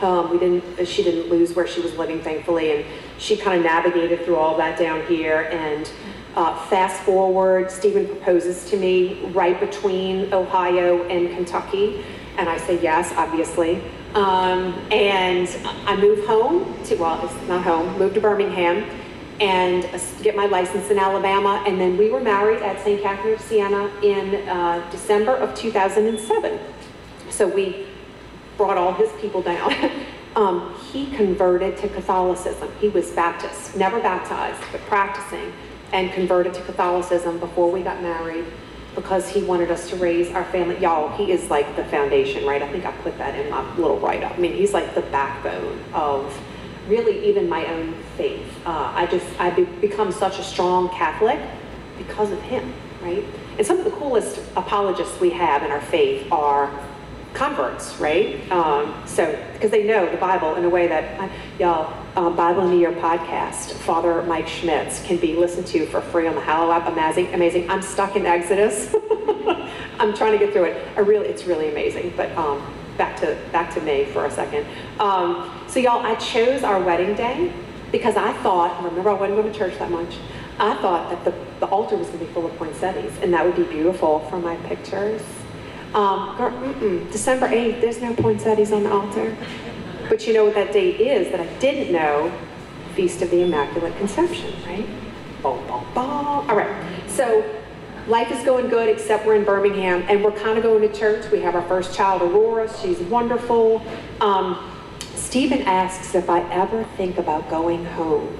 Um, we didn't. She didn't lose where she was living, thankfully, and she kind of navigated through all that down here. And uh, fast forward, Stephen proposes to me right between Ohio and Kentucky, and I say yes, obviously. Um, and I move home to, well, it's not home, move to Birmingham and get my license in Alabama. And then we were married at St. Catherine of Siena in uh, December of 2007. So we brought all his people down. um, he converted to Catholicism. He was Baptist, never baptized, but practicing, and converted to Catholicism before we got married because he wanted us to raise our family. Y'all, he is like the foundation, right? I think I put that in my little write up. I mean, he's like the backbone of really even my own faith. Uh, I just, I be, become such a strong Catholic because of him, right? And some of the coolest apologists we have in our faith are converts, right? Um, so, because they know the Bible in a way that, uh, y'all, um, Bible in a Year podcast, Father Mike Schmitz, can be listened to for free on the Hallow app. Amazing, amazing. I'm stuck in Exodus. I'm trying to get through it. I really, it's really amazing. But um, back to back to me for a second. Um, so, y'all, I chose our wedding day because I thought. Remember, I wasn't going to church that much. I thought that the, the altar was going to be full of poinsettias, and that would be beautiful for my pictures. Um, girl, December 8th, there's no poinsettias on the altar. But you know what that date is that I didn't know? Feast of the Immaculate Conception, right? Boom, boom, boom. All right. So life is going good, except we're in Birmingham, and we're kind of going to church. We have our first child, Aurora. She's wonderful. Um, Stephen asks if I ever think about going home.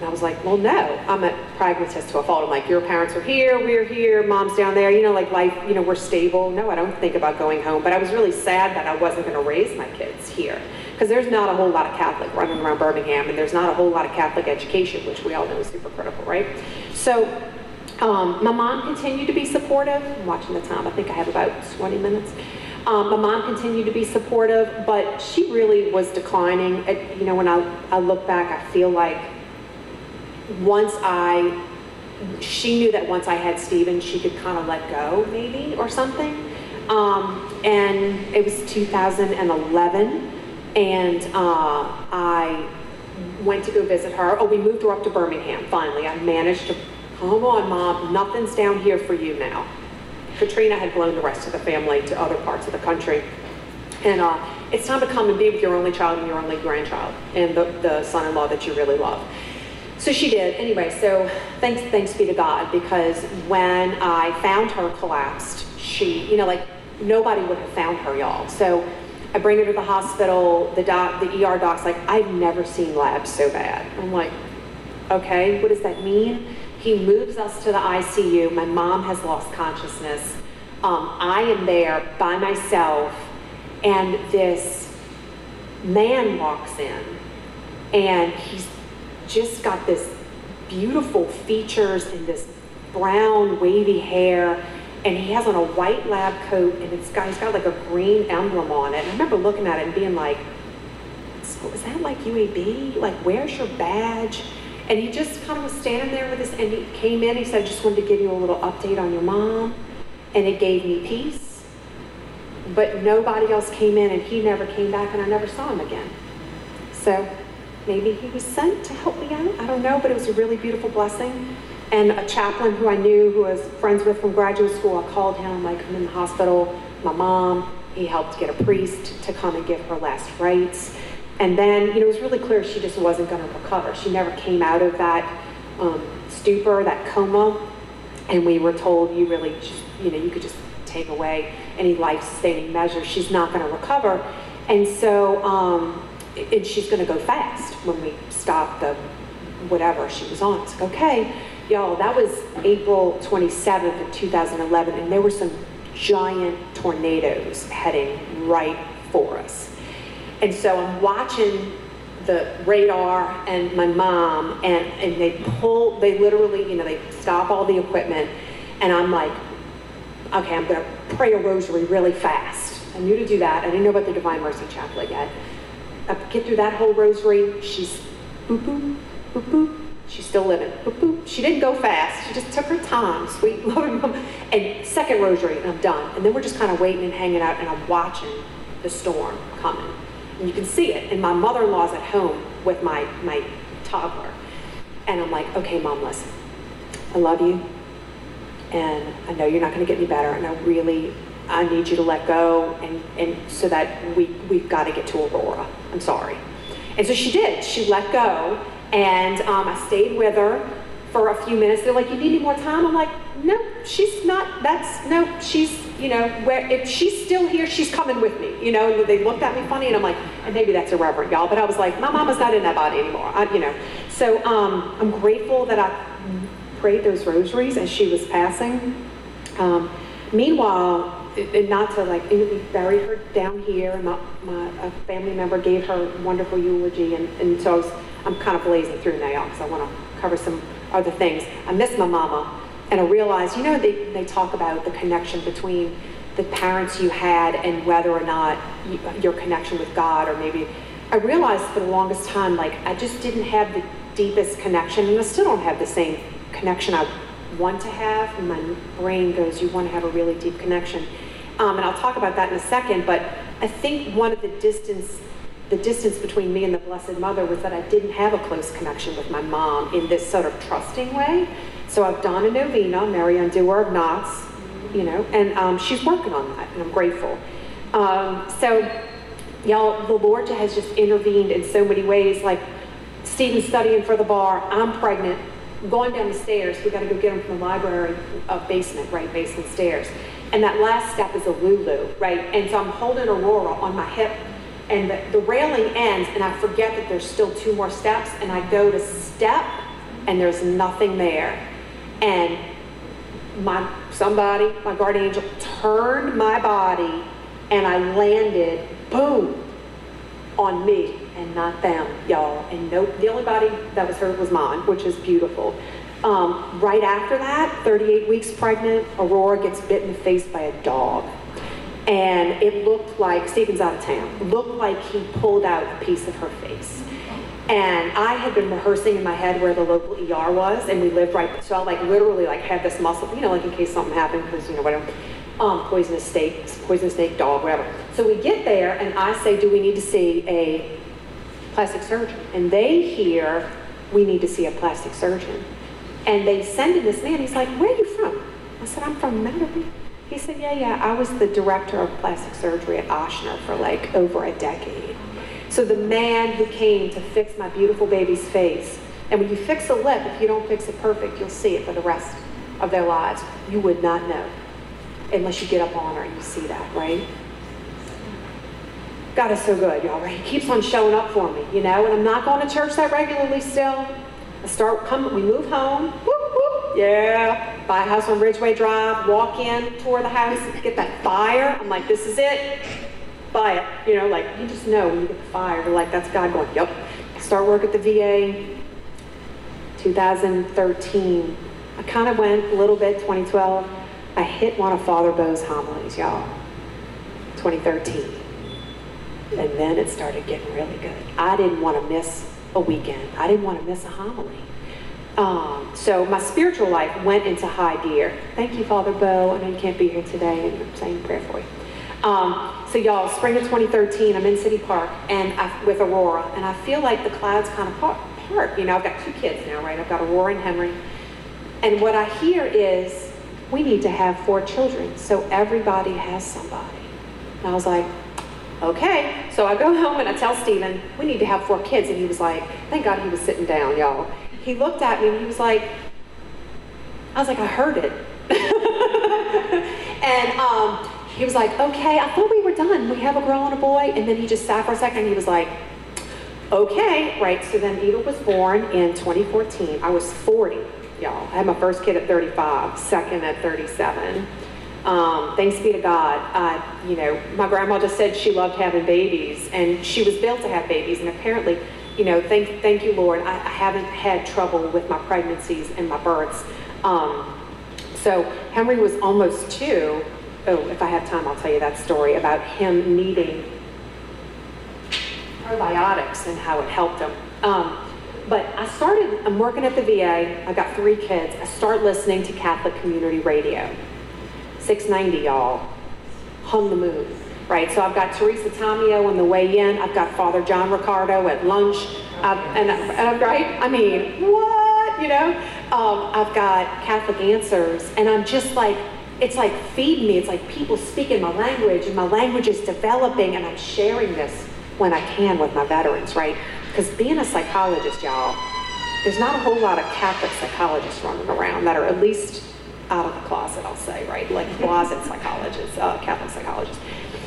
And I was like, well, no, I'm a pragmatist to a fault. I'm like, your parents are here, we're here, mom's down there, you know, like life, you know, we're stable. No, I don't think about going home. But I was really sad that I wasn't going to raise my kids here because there's not a whole lot of Catholic running around Birmingham and there's not a whole lot of Catholic education, which we all know is super critical, right? So um, my mom continued to be supportive. I'm watching the time, I think I have about 20 minutes. Um, my mom continued to be supportive, but she really was declining. It, you know, when I, I look back, I feel like once I, she knew that once I had Stephen, she could kind of let go maybe or something. Um, and it was 2011, and uh, I went to go visit her. Oh, we moved her up to Birmingham finally. I managed to, come on, mom, nothing's down here for you now. Katrina had blown the rest of the family to other parts of the country. And uh, it's time to come and be with your only child and your only grandchild and the, the son-in-law that you really love. So she did. Anyway, so thanks, thanks be to God, because when I found her collapsed, she, you know, like nobody would have found her, y'all. So I bring her to the hospital. The doc, the ER doc's like, I've never seen labs so bad. I'm like, okay, what does that mean? He moves us to the ICU. My mom has lost consciousness. Um, I am there by myself, and this man walks in, and he's just got this beautiful features and this brown wavy hair and he has on a white lab coat and it's got, he's got like a green emblem on it. And I remember looking at it and being like, is that like UAB? Like, where's your badge? And he just kind of was standing there with us and he came in, he said, I just wanted to give you a little update on your mom. And it gave me peace. But nobody else came in and he never came back and I never saw him again. So maybe he was sent to help me out. I don't know, but it was a really beautiful blessing. And a chaplain who I knew, who I was friends with from graduate school, I called him, like, I'm in the hospital, my mom. He helped get a priest to come and give her last rites. And then, you know, it was really clear she just wasn't going to recover. She never came out of that um, stupor, that coma. And we were told, you really you know, you could just take away any life-sustaining measures. She's not going to recover. And so, um, and she's going to go fast when we stop the whatever she was on. It's like, okay, y'all, that was April 27th of 2011, and there were some giant tornadoes heading right for us. And so I'm watching the radar and my mom, and, and they pull, they literally, you know, they stop all the equipment, and I'm like, okay, I'm gonna pray a rosary really fast. I knew to do that. I didn't know about the Divine Mercy Chaplet yet. I get through that whole rosary. She's boop boop boop boop. She's still living. Boop boop. She didn't go fast. She just took her time. Sweet loving mom. And second rosary, and I'm done. And then we're just kind of waiting and hanging out, and I'm watching the storm coming. And you can see it. And my mother-in-law's at home with my my toddler, and I'm like, okay, mom, listen. I love you, and I know you're not going to get any better, and I really I need you to let go, and, and so that we, we've got to get to Aurora. I'm sorry. And so she did. She let go, and um, I stayed with her for a few minutes. They're like, you need any more time? I'm like, no, she's not, that's, no, she's, you know, where, if she's still here, she's coming with me, you know, and they looked at me funny, and I'm like, and maybe that's irreverent, y'all, but I was like, my mama's not in that body anymore, I, you know. So um, I'm grateful that I prayed those rosaries as she was passing. Um, meanwhile, and not to like, we buried her down here, and my, my a family member gave her wonderful eulogy, and, and so I was, I'm kind of blazing through now because I want to cover some other things. I miss my mama, and I realized, you know, they, they talk about the connection between the parents you had and whether or not you, your connection with God, or maybe, I realized for the longest time, like, I just didn't have the deepest connection, and I still don't have the same connection I want to have, and my brain goes, you want to have a really deep connection. Um, and I'll talk about that in a second, but I think one of the distance, the distance between me and the Blessed Mother was that I didn't have a close connection with my mom in this sort of trusting way. So I've done a novena, Mary Undoer of Knots, you know, and um, she's working on that, and I'm grateful. Um, so, y'all, the Lord has just intervened in so many ways. Like Stephen's studying for the bar, I'm pregnant, going down the stairs. We got to go get him from the library uh, basement, right, basement stairs. And that last step is a Lulu, right? And so I'm holding Aurora on my hip, and the, the railing ends, and I forget that there's still two more steps, and I go to step, and there's nothing there. And my somebody, my guardian angel, turned my body, and I landed, boom, on me and not them, y'all. And no, the only body that was hurt was mine, which is beautiful. Um, right after that, 38 weeks pregnant, Aurora gets bit in the face by a dog. And it looked like, Stephen's out of town, looked like he pulled out a piece of her face. And I had been rehearsing in my head where the local ER was, and we lived right, so I like literally like had this muscle, you know, like in case something happened, because, you know, whatever, um, poisonous snake, poisonous snake, dog, whatever. So we get there, and I say, do we need to see a plastic surgeon? And they hear, we need to see a plastic surgeon. And they send in this man. He's like, where are you from? I said, I'm from Mattaby. He said, yeah, yeah, I was the director of plastic surgery at Ochsner for like over a decade. So the man who came to fix my beautiful baby's face, and when you fix a lip, if you don't fix it perfect, you'll see it for the rest of their lives. You would not know unless you get up on her and you see that, right? God is so good, y'all, right? He keeps on showing up for me, you know, and I'm not going to church that regularly still. I start coming, we move home, whoop, whoop, yeah, buy a house on Ridgeway Drive, walk in, tour the house, get that fire. I'm like, this is it, buy it. You know, like, you just know when you get the fire, you're like, that's God going, yep. Start work at the VA, 2013. I kind of went a little bit, 2012. I hit one of Father Bo's homilies, y'all, 2013. And then it started getting really good. I didn't want to miss a weekend. I didn't want to miss a homily. Um, so my spiritual life went into high gear. Thank you, Father Bo. I know you can't be here today, and I'm saying prayer for you. Um, so y'all, spring of 2013, I'm in City Park and I, with Aurora, and I feel like the clouds kind of part. You know, I've got two kids now, right? I've got Aurora and Henry. And what I hear is, we need to have four children, so everybody has somebody. And I was like, okay. So I go home and I tell Stephen, we need to have four kids. And he was like, thank God he was sitting down, y'all. He looked at me and he was like, I was like, I heard it. and um, he was like, okay, I thought we were done. We have a girl and a boy. And then he just sat for a second and he was like, okay, right. So then Eva was born in 2014. I was 40, y'all. I had my first kid at 35, second at 37. Um, thanks be to God. You know, my grandma just said she loved having babies, and she was built to have babies. And apparently, you know, thank thank you, Lord. I, I haven't had trouble with my pregnancies and my births. Um, so Henry was almost two. Oh, if I have time, I'll tell you that story about him needing probiotics and how it helped him. Um, but I started, I'm working at the VA, I've got three kids. I start listening to Catholic Community Radio. 690, y'all. Hum the moon, right? So I've got Teresa Tomeo on the way in. I've got Father John Riccardo at lunch. I've, and, I'm right. I mean, what? You know? Um, I've got Catholic Answers, and I'm just like, it's like feeding me. It's like people speaking my language, and my language is developing, and I'm sharing this when I can with my veterans, right? Because being a psychologist, y'all, there's not a whole lot of Catholic psychologists running around that are at least out of the closet, I'll say, right? Like closet psychologists, uh, Catholic psychologists.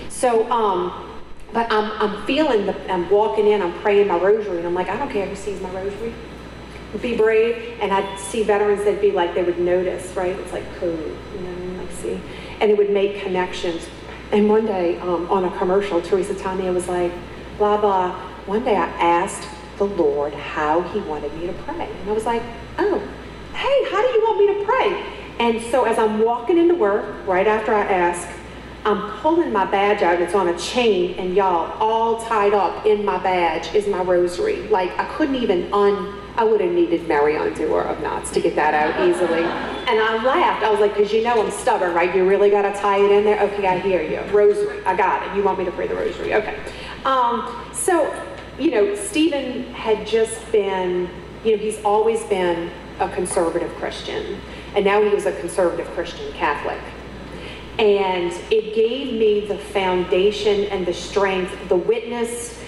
So, um, but I'm, I'm feeling, the, I'm walking in, I'm praying my rosary, and I'm like, I don't care who sees my rosary. Be brave. And I'd see veterans that'd be like, they would notice, right? It's like code, you know, like see. And it would make connections. And one day um, on a commercial, Teresa Tomeo was like, blah, blah. One day I asked the Lord how he wanted me to pray. And I was like, oh, hey, how do you want me to pray? And so as I'm walking into work, right after I ask, I'm pulling my badge out, it's on a chain, and y'all, all tied up in my badge is my rosary. Like, I couldn't even un, I would have needed Mary Undoer of knots to get that out easily. And I laughed. I was like, because you know I'm stubborn, right? You really got to tie it in there? Okay, I hear you. Rosary, I got it. You want me to pray the rosary? Okay. Um, so, you know, Stephen had just been, you know, he's always been a conservative Christian. And now he was a conservative Christian Catholic. And it gave me the foundation and the strength, the witness,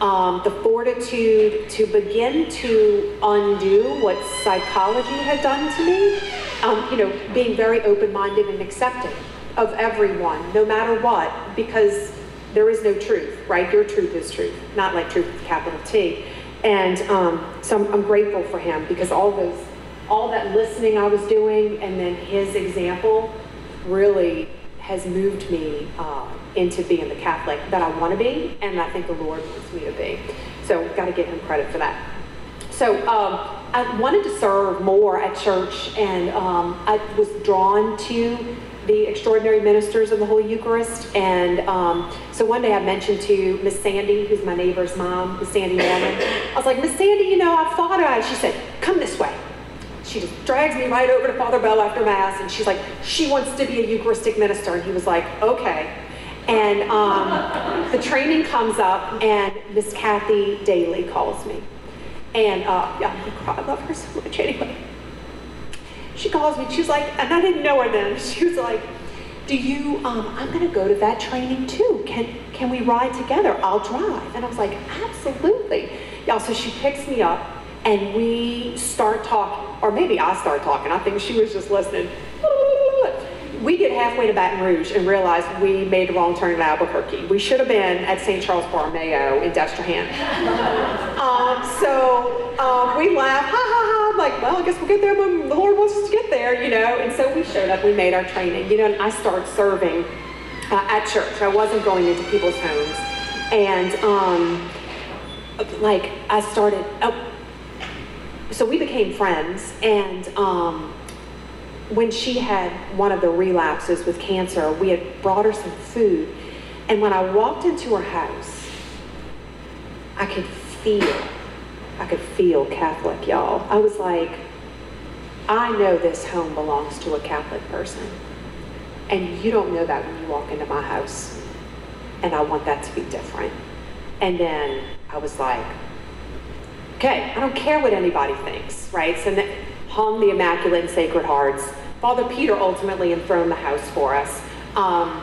um, the fortitude to begin to undo what psychology had done to me. Um, you know, being very open minded and accepting of everyone, no matter what, because there is no truth, right? Your truth is truth, not like truth with capital T. And um, so I'm, I'm grateful for him because all those all that listening I was doing and then his example really has moved me uh, into being the Catholic that I want to be, and I think the Lord wants me to be. So, got to give him credit for that. So, um, I wanted to serve more at church, and um, I was drawn to the extraordinary ministers of the Holy Eucharist. And um, so one day I mentioned to Miss Sandy, who's my neighbor's mom, Miss Sandy Norman, I was like, Miss Sandy, you know, I thought it. She said, come this way she just drags me right over to Father Bell after Mass, and she's like, she wants to be a Eucharistic minister. And he was like, okay. And um, the training comes up, and Miss Kathy Daly calls me. And uh, yeah, I love her so much anyway. She calls me, she's like, and I didn't know her then. She was like, do you, um, I'm gonna go to that training too. Can, can we ride together? I'll drive. And I was like, absolutely. Yeah, so she picks me up, and we start talking or maybe I start talking. I think she was just listening. We get halfway to Baton Rouge and realize we made the wrong turn in Albuquerque. We should have been at St. Charles Borromeo in Destrehan. um, so um, we laugh, ha ha ha. I'm like, well, I guess we'll get there when the Lord wants us to get there, you know. And so we showed up. We made our training, you know. And I started serving uh, at church. I wasn't going into people's homes, and um, like I started. Oh, so we became friends, and um, when she had one of the relapses with cancer, we had brought her some food. And when I walked into her house, I could feel, I could feel Catholic, y'all. I was like, I know this home belongs to a Catholic person. And you don't know that when you walk into my house. and I want that to be different. And then I was like, okay, I don't care what anybody thinks, right? So hung the Immaculate and Sacred Hearts. Father Peter ultimately enthroned the house for us. Um,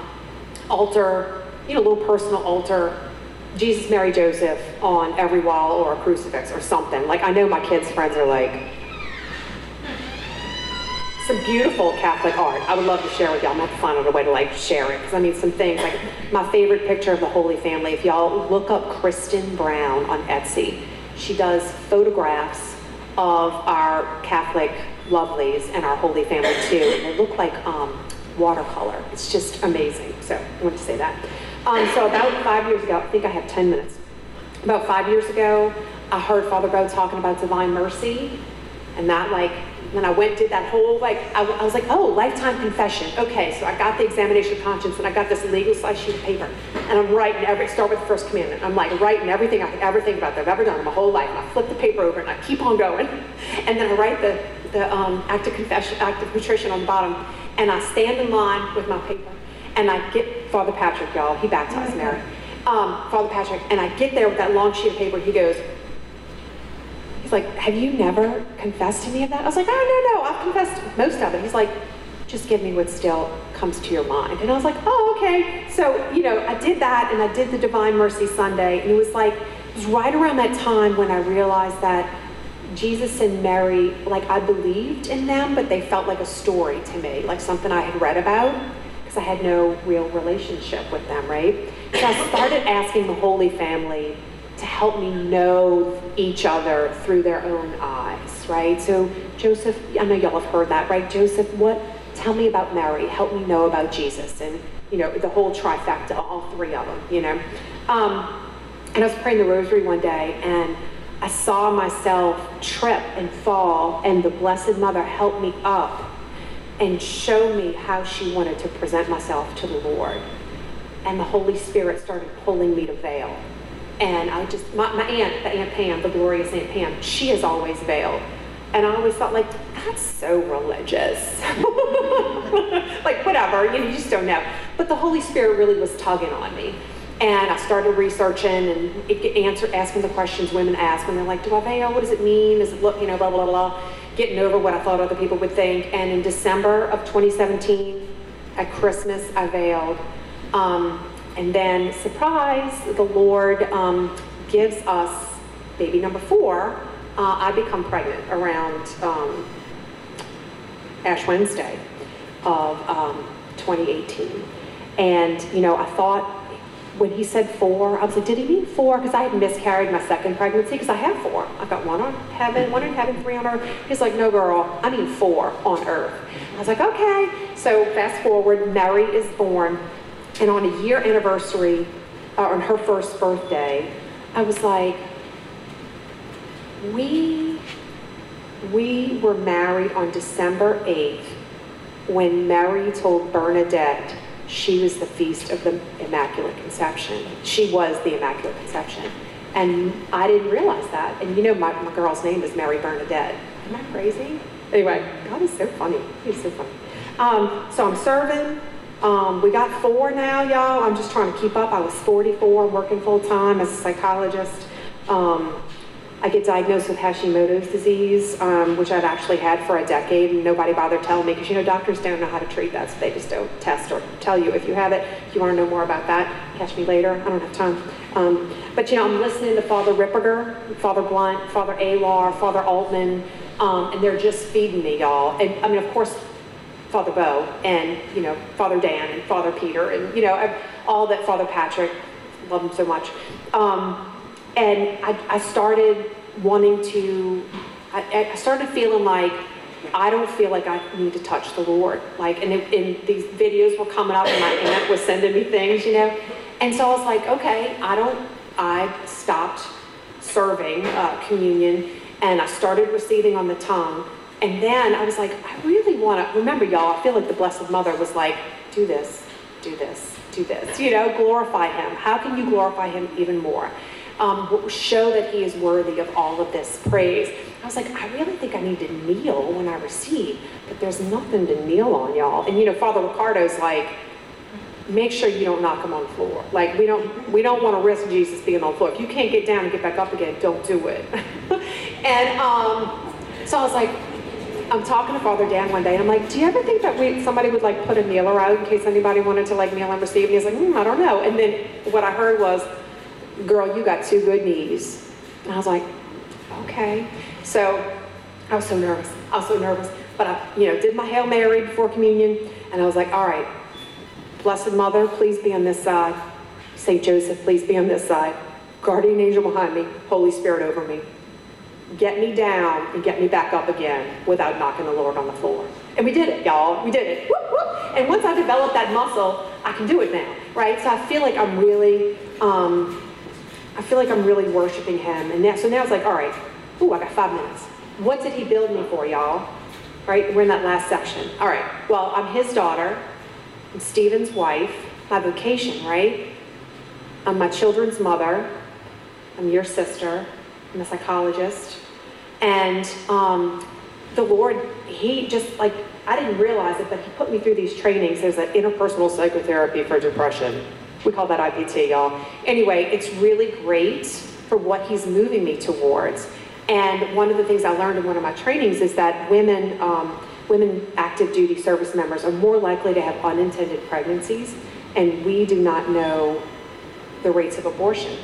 altar, you know, little personal altar, Jesus, Mary, Joseph on every wall or a crucifix or something. Like I know my kids' friends are like, some beautiful Catholic art. I would love to share with y'all. I'm gonna find out a way to like share it because I mean some things like my favorite picture of the Holy Family. If y'all look up Kristen Brown on Etsy, she does photographs of our Catholic lovelies and our Holy Family too. And they look like um, watercolor. It's just amazing. So I want to say that. Um, so about five years ago, I think I have 10 minutes. About five years ago, I heard Father Bo talking about divine mercy, and that like when I went did that whole like I, I, was like oh lifetime confession. Okay so I got the examination of conscience and I got this legal size sheet of paper. And I'm writing every start with the first commandment. I'm like writing everything I could ever think about that I've ever done in my whole life. And I flip the paper over and I keep on going. And then I write the the um, act of confession act of contrition on the bottom. And I stand in line with my paper and I get Father Patrick y'all. He baptized Mary. Um, Father Patrick. And I get there with that long sheet of paper. He goes He's like, have you never confessed any of that? I was like, oh, no, no, I've confessed most of it. He's like, just give me what still comes to your mind. And I was like, oh, okay. So, you know, I did that and I did the Divine Mercy Sunday. And it was like, it was right around that time when I realized that Jesus and Mary, like I believed in them, but they felt like a story to me, like something I had read about, because I had no real relationship with them, right? So I started asking the Holy Family help me know each other through their own eyes, right? So Joseph, I know y'all have heard that, right? Joseph, what? Tell me about Mary. Help me know about Jesus, and you know the whole trifecta, all three of them. You know, um, and I was praying the Rosary one day, and I saw myself trip and fall, and the Blessed Mother helped me up and show me how she wanted to present myself to the Lord. And the Holy Spirit started pulling me to veil and I just, my, my aunt, the Aunt Pam, the glorious Aunt Pam, she is always veiled. And I always thought, like, that's so religious. like, whatever, you, know, you just don't know. But the Holy Spirit really was tugging on me. And I started researching and answer, asking the questions women ask when they're like, do I veil? What does it mean? Does it look, you know, blah, blah, blah, blah. Getting over what I thought other people would think. And in December of 2017, at Christmas, I veiled. Um, and then, surprise, the Lord um, gives us baby number four. Uh, I become pregnant around um, Ash Wednesday of um, 2018. And, you know, I thought when he said four, I was like, did he mean four? Because I had miscarried my second pregnancy, because I have four. I've got one on heaven, one in heaven, three on earth. He's like, no, girl, I mean four on earth. I was like, okay. So fast forward, Mary is born and on a year anniversary, uh, on her first birthday, I was like, we, we were married on December 8th when Mary told Bernadette she was the feast of the Immaculate Conception. She was the Immaculate Conception. And I didn't realize that. And you know, my, my girl's name is Mary Bernadette. Am I crazy? Anyway, God is so funny. He's so funny. Um, so I'm serving. Um, we got four now, y'all. I'm just trying to keep up. I was 44, working full time as a psychologist. Um, I get diagnosed with Hashimoto's disease, um, which I've actually had for a decade, and nobody bothered telling me because you know doctors don't know how to treat that, so they just don't test or tell you if you have it. If you want to know more about that, catch me later. I don't have time. Um, but you know, I'm listening to Father Ripperger, Father Blunt, Father Alar, Father Altman, um, and they're just feeding me, y'all. And I mean, of course, Father Bo and, you know, Father Dan and Father Peter and, you know, all that Father Patrick, love him so much. Um, and I, I, started wanting to, I, I, started feeling like I don't feel like I need to touch the Lord. Like, and, it, and these videos were coming up and my aunt was sending me things, you know. And so I was like, okay, I don't, I stopped serving uh, communion and I started receiving on the tongue. And then I was like, I really want to, remember y'all, I feel like the Blessed Mother was like, do this, do this, do this, you know, glorify him. How can you glorify him even more? Um, show that he is worthy of all of this praise. I was like, I really think I need to kneel when I receive, but there's nothing to kneel on, y'all. And you know, Father Riccardo's like, make sure you don't knock him on the floor. Like we don't we don't want to risk Jesus being on the floor. If you can't get down and get back up again, don't do it. and um, so I was like, I'm talking to Father Dan one day, and I'm like, do you ever think that we somebody would like put a kneeler out in case anybody wanted to like kneel and receive? And he's like, mm, I don't know. And then what I heard was, girl, you got two good knees. And I was like, okay. So I was so nervous. I was so nervous. But I, you know, did my Hail Mary before communion, and I was like, all right, Blessed Mother, please be on this side. St. Joseph, please be on this side. Guardian angel behind me, Holy Spirit over me. Get me down and get me back up again without knocking the Lord on the floor. And we did it, y'all. We did it. Whoop, whoop. And once I developed that muscle, I can do it now, right? So I feel like I'm really, um, I feel like I'm really worshiping Him. And now, so now it's like, all right, ooh, I got five minutes. What did He build me for, y'all? Right? We're in that last section. All right. Well, I'm His daughter. I'm Steven's wife. My vocation, right? I'm my children's mother. I'm your sister. I'm a psychologist. And um, the Lord, He just like, I didn't realize it, but He put me through these trainings. There's an interpersonal psychotherapy for depression. We call that IPT, y'all. Anyway, it's really great for what He's moving me towards. And one of the things I learned in one of my trainings is that women, um, women active duty service members are more likely to have unintended pregnancies, and we do not know the rates of abortion.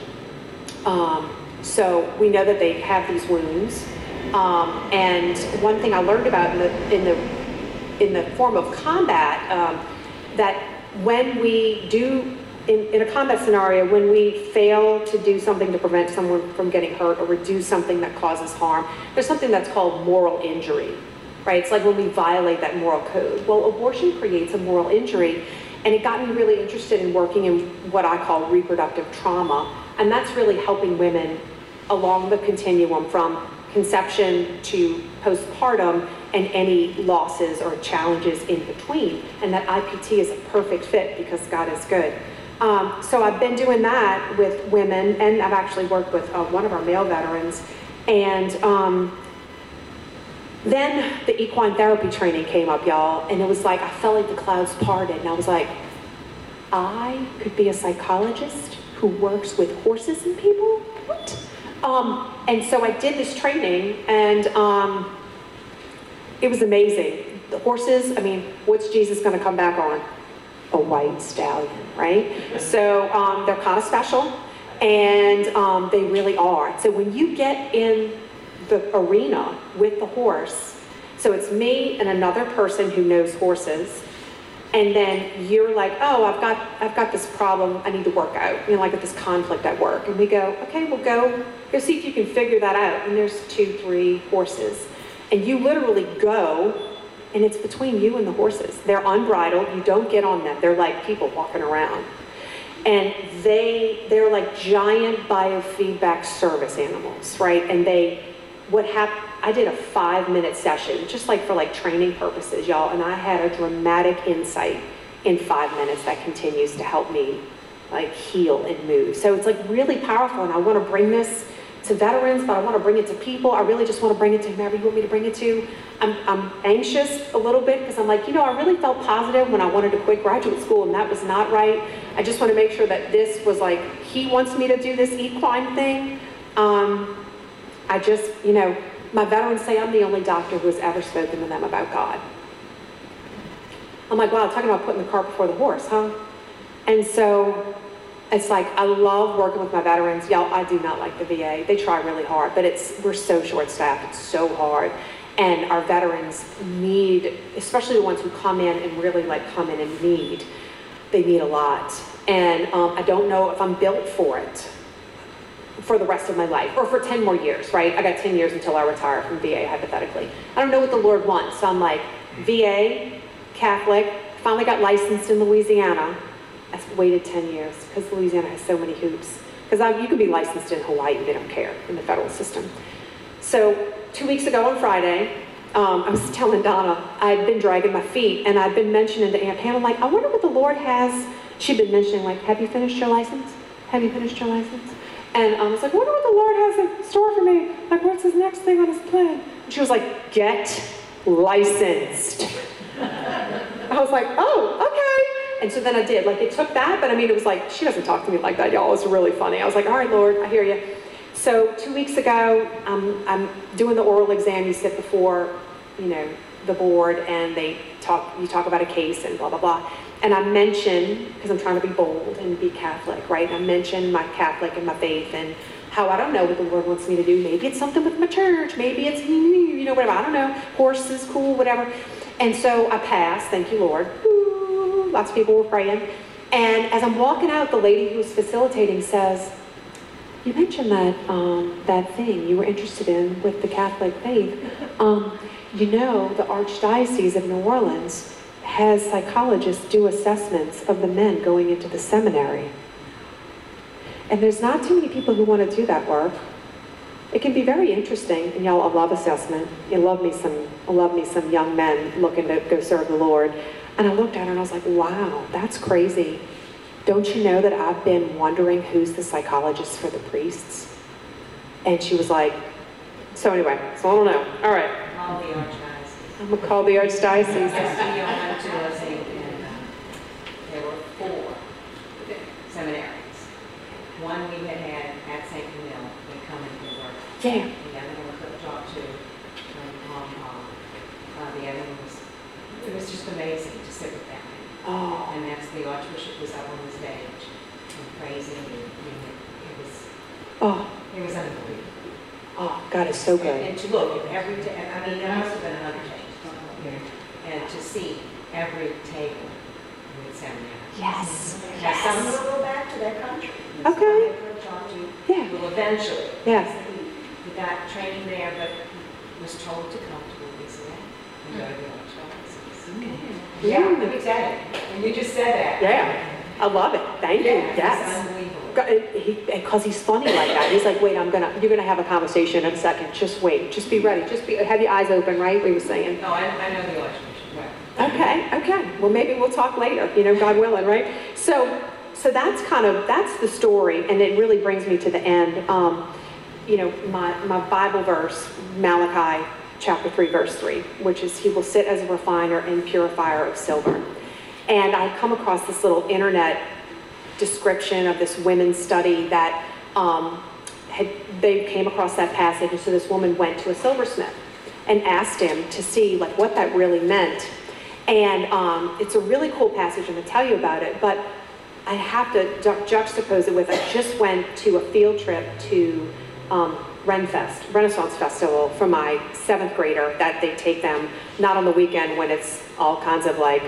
Um, so we know that they have these wounds. Um, and one thing I learned about in the in the in the form of combat um, that when we do in, in, a combat scenario, when we fail to do something to prevent someone from getting hurt or reduce something that causes harm, there's something that's called moral injury, right? It's like when we violate that moral code. Well, abortion creates a moral injury, and it got me really interested in working in what I call reproductive trauma, and that's really helping women along the continuum from conception to postpartum and any losses or challenges in between. And that IPT is a perfect fit because God is good. Um, so I've been doing that with women, and I've actually worked with uh, one of our male veterans. And um, then the equine therapy training came up, y'all, and it was like I felt like the clouds parted, and I was like, I could be a psychologist who works with horses and people? What? Um, and so I did this training, and um, it was amazing. The horses, I mean, what's Jesus going to come back on? A white stallion, right? So um, they're kind of special, and um, they really are. So when you get in the arena with the horse, so it's me and another person who knows horses, and then you're like, oh, I've got, I've got this problem I need to work out, you know, like this conflict at work. And we go, okay, well, go, go see if you can figure that out. And there's two, three horses. And you literally go, and it's between you and the horses. They're unbridled, you don't get on them. They're like people walking around. And they, they're like giant biofeedback service animals, right? And they, what happened, I did a five minute session, just like for like training purposes, y'all, and I had a dramatic insight in five minutes that continues to help me like heal and move. So it's like really powerful, and I want to bring this to veterans, but I want to bring it to people. I really just want to bring it to whomever you want me to bring it to. I'm, I'm anxious a little bit because I'm like, you know, I really felt positive when I wanted to quit graduate school, and that was not right. I just want to make sure that this was like, he wants me to do this equine thing. Um, I just, you know, my veterans say I'm the only doctor who has ever spoken to them about God. I'm like, wow, talking about putting the cart before the horse, huh? And so it's like I love working with my veterans. Y'all, I do not like the VA. They try really hard, but it's we're so short-staffed. It's so hard. And our veterans need, especially the ones who come in and really like come in and need, they need a lot. And um, I don't know if I'm built for it for the rest of my life or for 10 more years, right? I got 10 years until I retire from VA, hypothetically. I don't know what the Lord wants. So I'm like, VA, Catholic, finally got licensed in Louisiana. I waited 10 years because Louisiana has so many hoops. Because you can be licensed in Hawaii, and they don't care in the federal system. So two weeks ago on Friday, um, I was telling Donna, I'd been dragging my feet and I'd been mentioning to Aunt Pam, I'm like, I wonder what the Lord has. She'd been mentioning, like, have you finished your license? Have you finished your license? And I was like, I wonder what the Lord has in store for me. Like, what's his next thing on his plan? And she was like, get licensed. I was like, oh, okay. And so then I did. Like it took that, but I mean, it was like, she doesn't talk to me like that, y'all. It was really funny. I was like, all right, Lord, I hear you. So two weeks ago, um, I'm doing the oral exam. You sit before, you know, the board and they talk, you talk about a case and blah, blah, blah. And I mention, because I'm trying to be bold and be Catholic, right? I mention my Catholic and my faith and how I don't know what the Lord wants me to do. Maybe it's something with my church. Maybe it's, you know, whatever. I don't know. Horses, cool, whatever. And so I pass. Thank you, Lord. Ooh, lots of people were praying. And as I'm walking out, the lady who was facilitating says, you mentioned that um, that thing you were interested in with the Catholic faith. Um, you know, the Archdiocese of New Orleans has psychologists do assessments of the men going into the seminary. And there's not too many people who want to do that work. It can be very interesting, and y'all, I love assessment. You love me some, I love me some young men looking to go serve the Lord. And I looked at her and I was like, wow, that's crazy. Don't you know that I've been wondering who's the psychologist for the priests? And she was like, so anyway, so I don't know. All right. Call the archdiocese. I'm gonna call the archdiocese. SBO went to us and, and, um, there were four seminaries. One we had had at St. Camille, they come and do work. Yeah. The other one we could talk to from Hong Kong. Uh, the other one was, it was just amazing to sit with them. Oh, And that's, the Archbishop was up on the stage and praising, and, I it it was, oh, it was unbelievable. oh, God is so good. And to look at every, I mean, there must have been another table. And to see every table with seminary. Yes. Now, some will go back to their country. Okay. Some will talk to, Yeah. will eventually. Yeah. He got training there, but was told to come to Louisiana and go to the Archdiocese. Mm. Yeah, let me tell you, and you just said that. Yeah. I love it. Thank you. Yeah, it's Yes. unbelievable. Because he's funny like that. He's like, wait, I'm gonna, you're gonna have a conversation in a second. Just wait. Just be ready. Just be, have your eyes open, right? We were saying. No, I, I know the Archbishop, right. Okay, okay. Well, maybe we'll talk later, you know, God willing, right? So, so that's kind of, that's the story, and it really brings me to the end. Um, you know, my, my Bible verse, Malachi chapter 3, verse 3, which is, He will sit as a refiner and purifier of silver. And I come across this little internet description of this women's study that um, had, they came across that passage, and so this woman went to a silversmith and asked him to see like what that really meant. And um, it's a really cool passage, and I'm to tell you about it, but I have to ju- juxtapose it with I just went to a field trip to um, Renfest, Renaissance Festival, for my seventh grader that they take them, not on the weekend when it's all kinds of like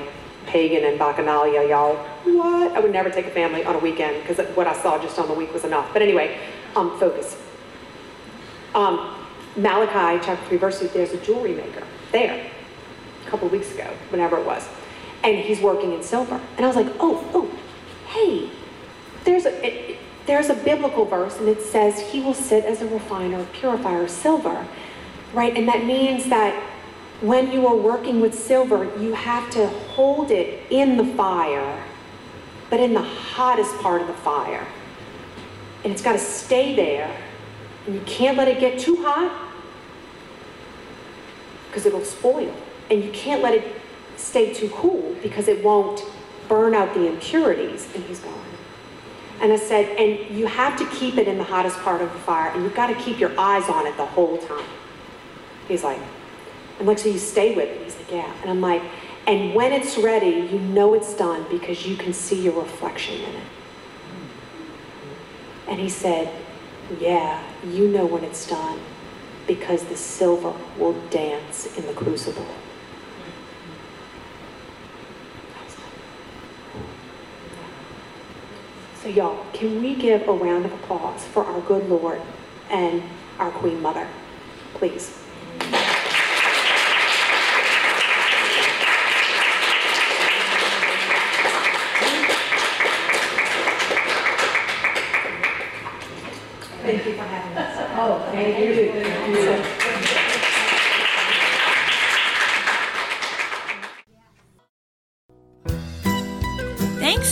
pagan and bacchanalia, y'all. What? I would never take a family on a weekend because what I saw just on the week was enough. But anyway, um, focus. Um, Malachi chapter 3, verse 2, there's a jewelry maker there couple weeks ago, whenever it was. And he's working in silver. And I was like, oh, oh, hey, there's a, it, there's a biblical verse and it says he will sit as a refiner, purifier of silver, right? And that means that when you are working with silver, you have to hold it in the fire, but in the hottest part of the fire. And it's got to stay there. And you can't let it get too hot because it'll spoil. And you can't let it stay too cool because it won't burn out the impurities. And he's going. And I said, and you have to keep it in the hottest part of the fire, and you've got to keep your eyes on it the whole time. He's like, I'm like, so you stay with it? He's like, yeah. And I'm like, and when it's ready, you know it's done because you can see your reflection in it. And he said, yeah, you know when it's done because the silver will dance in the crucible. I was like, So, y'all, can we give a round of applause for our good Lord and our Queen Mother? Please. Thank you for having us. Oh, thank you. Thanks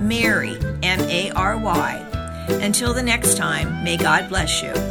MARY, M A R Y. Until the next time, may God bless you.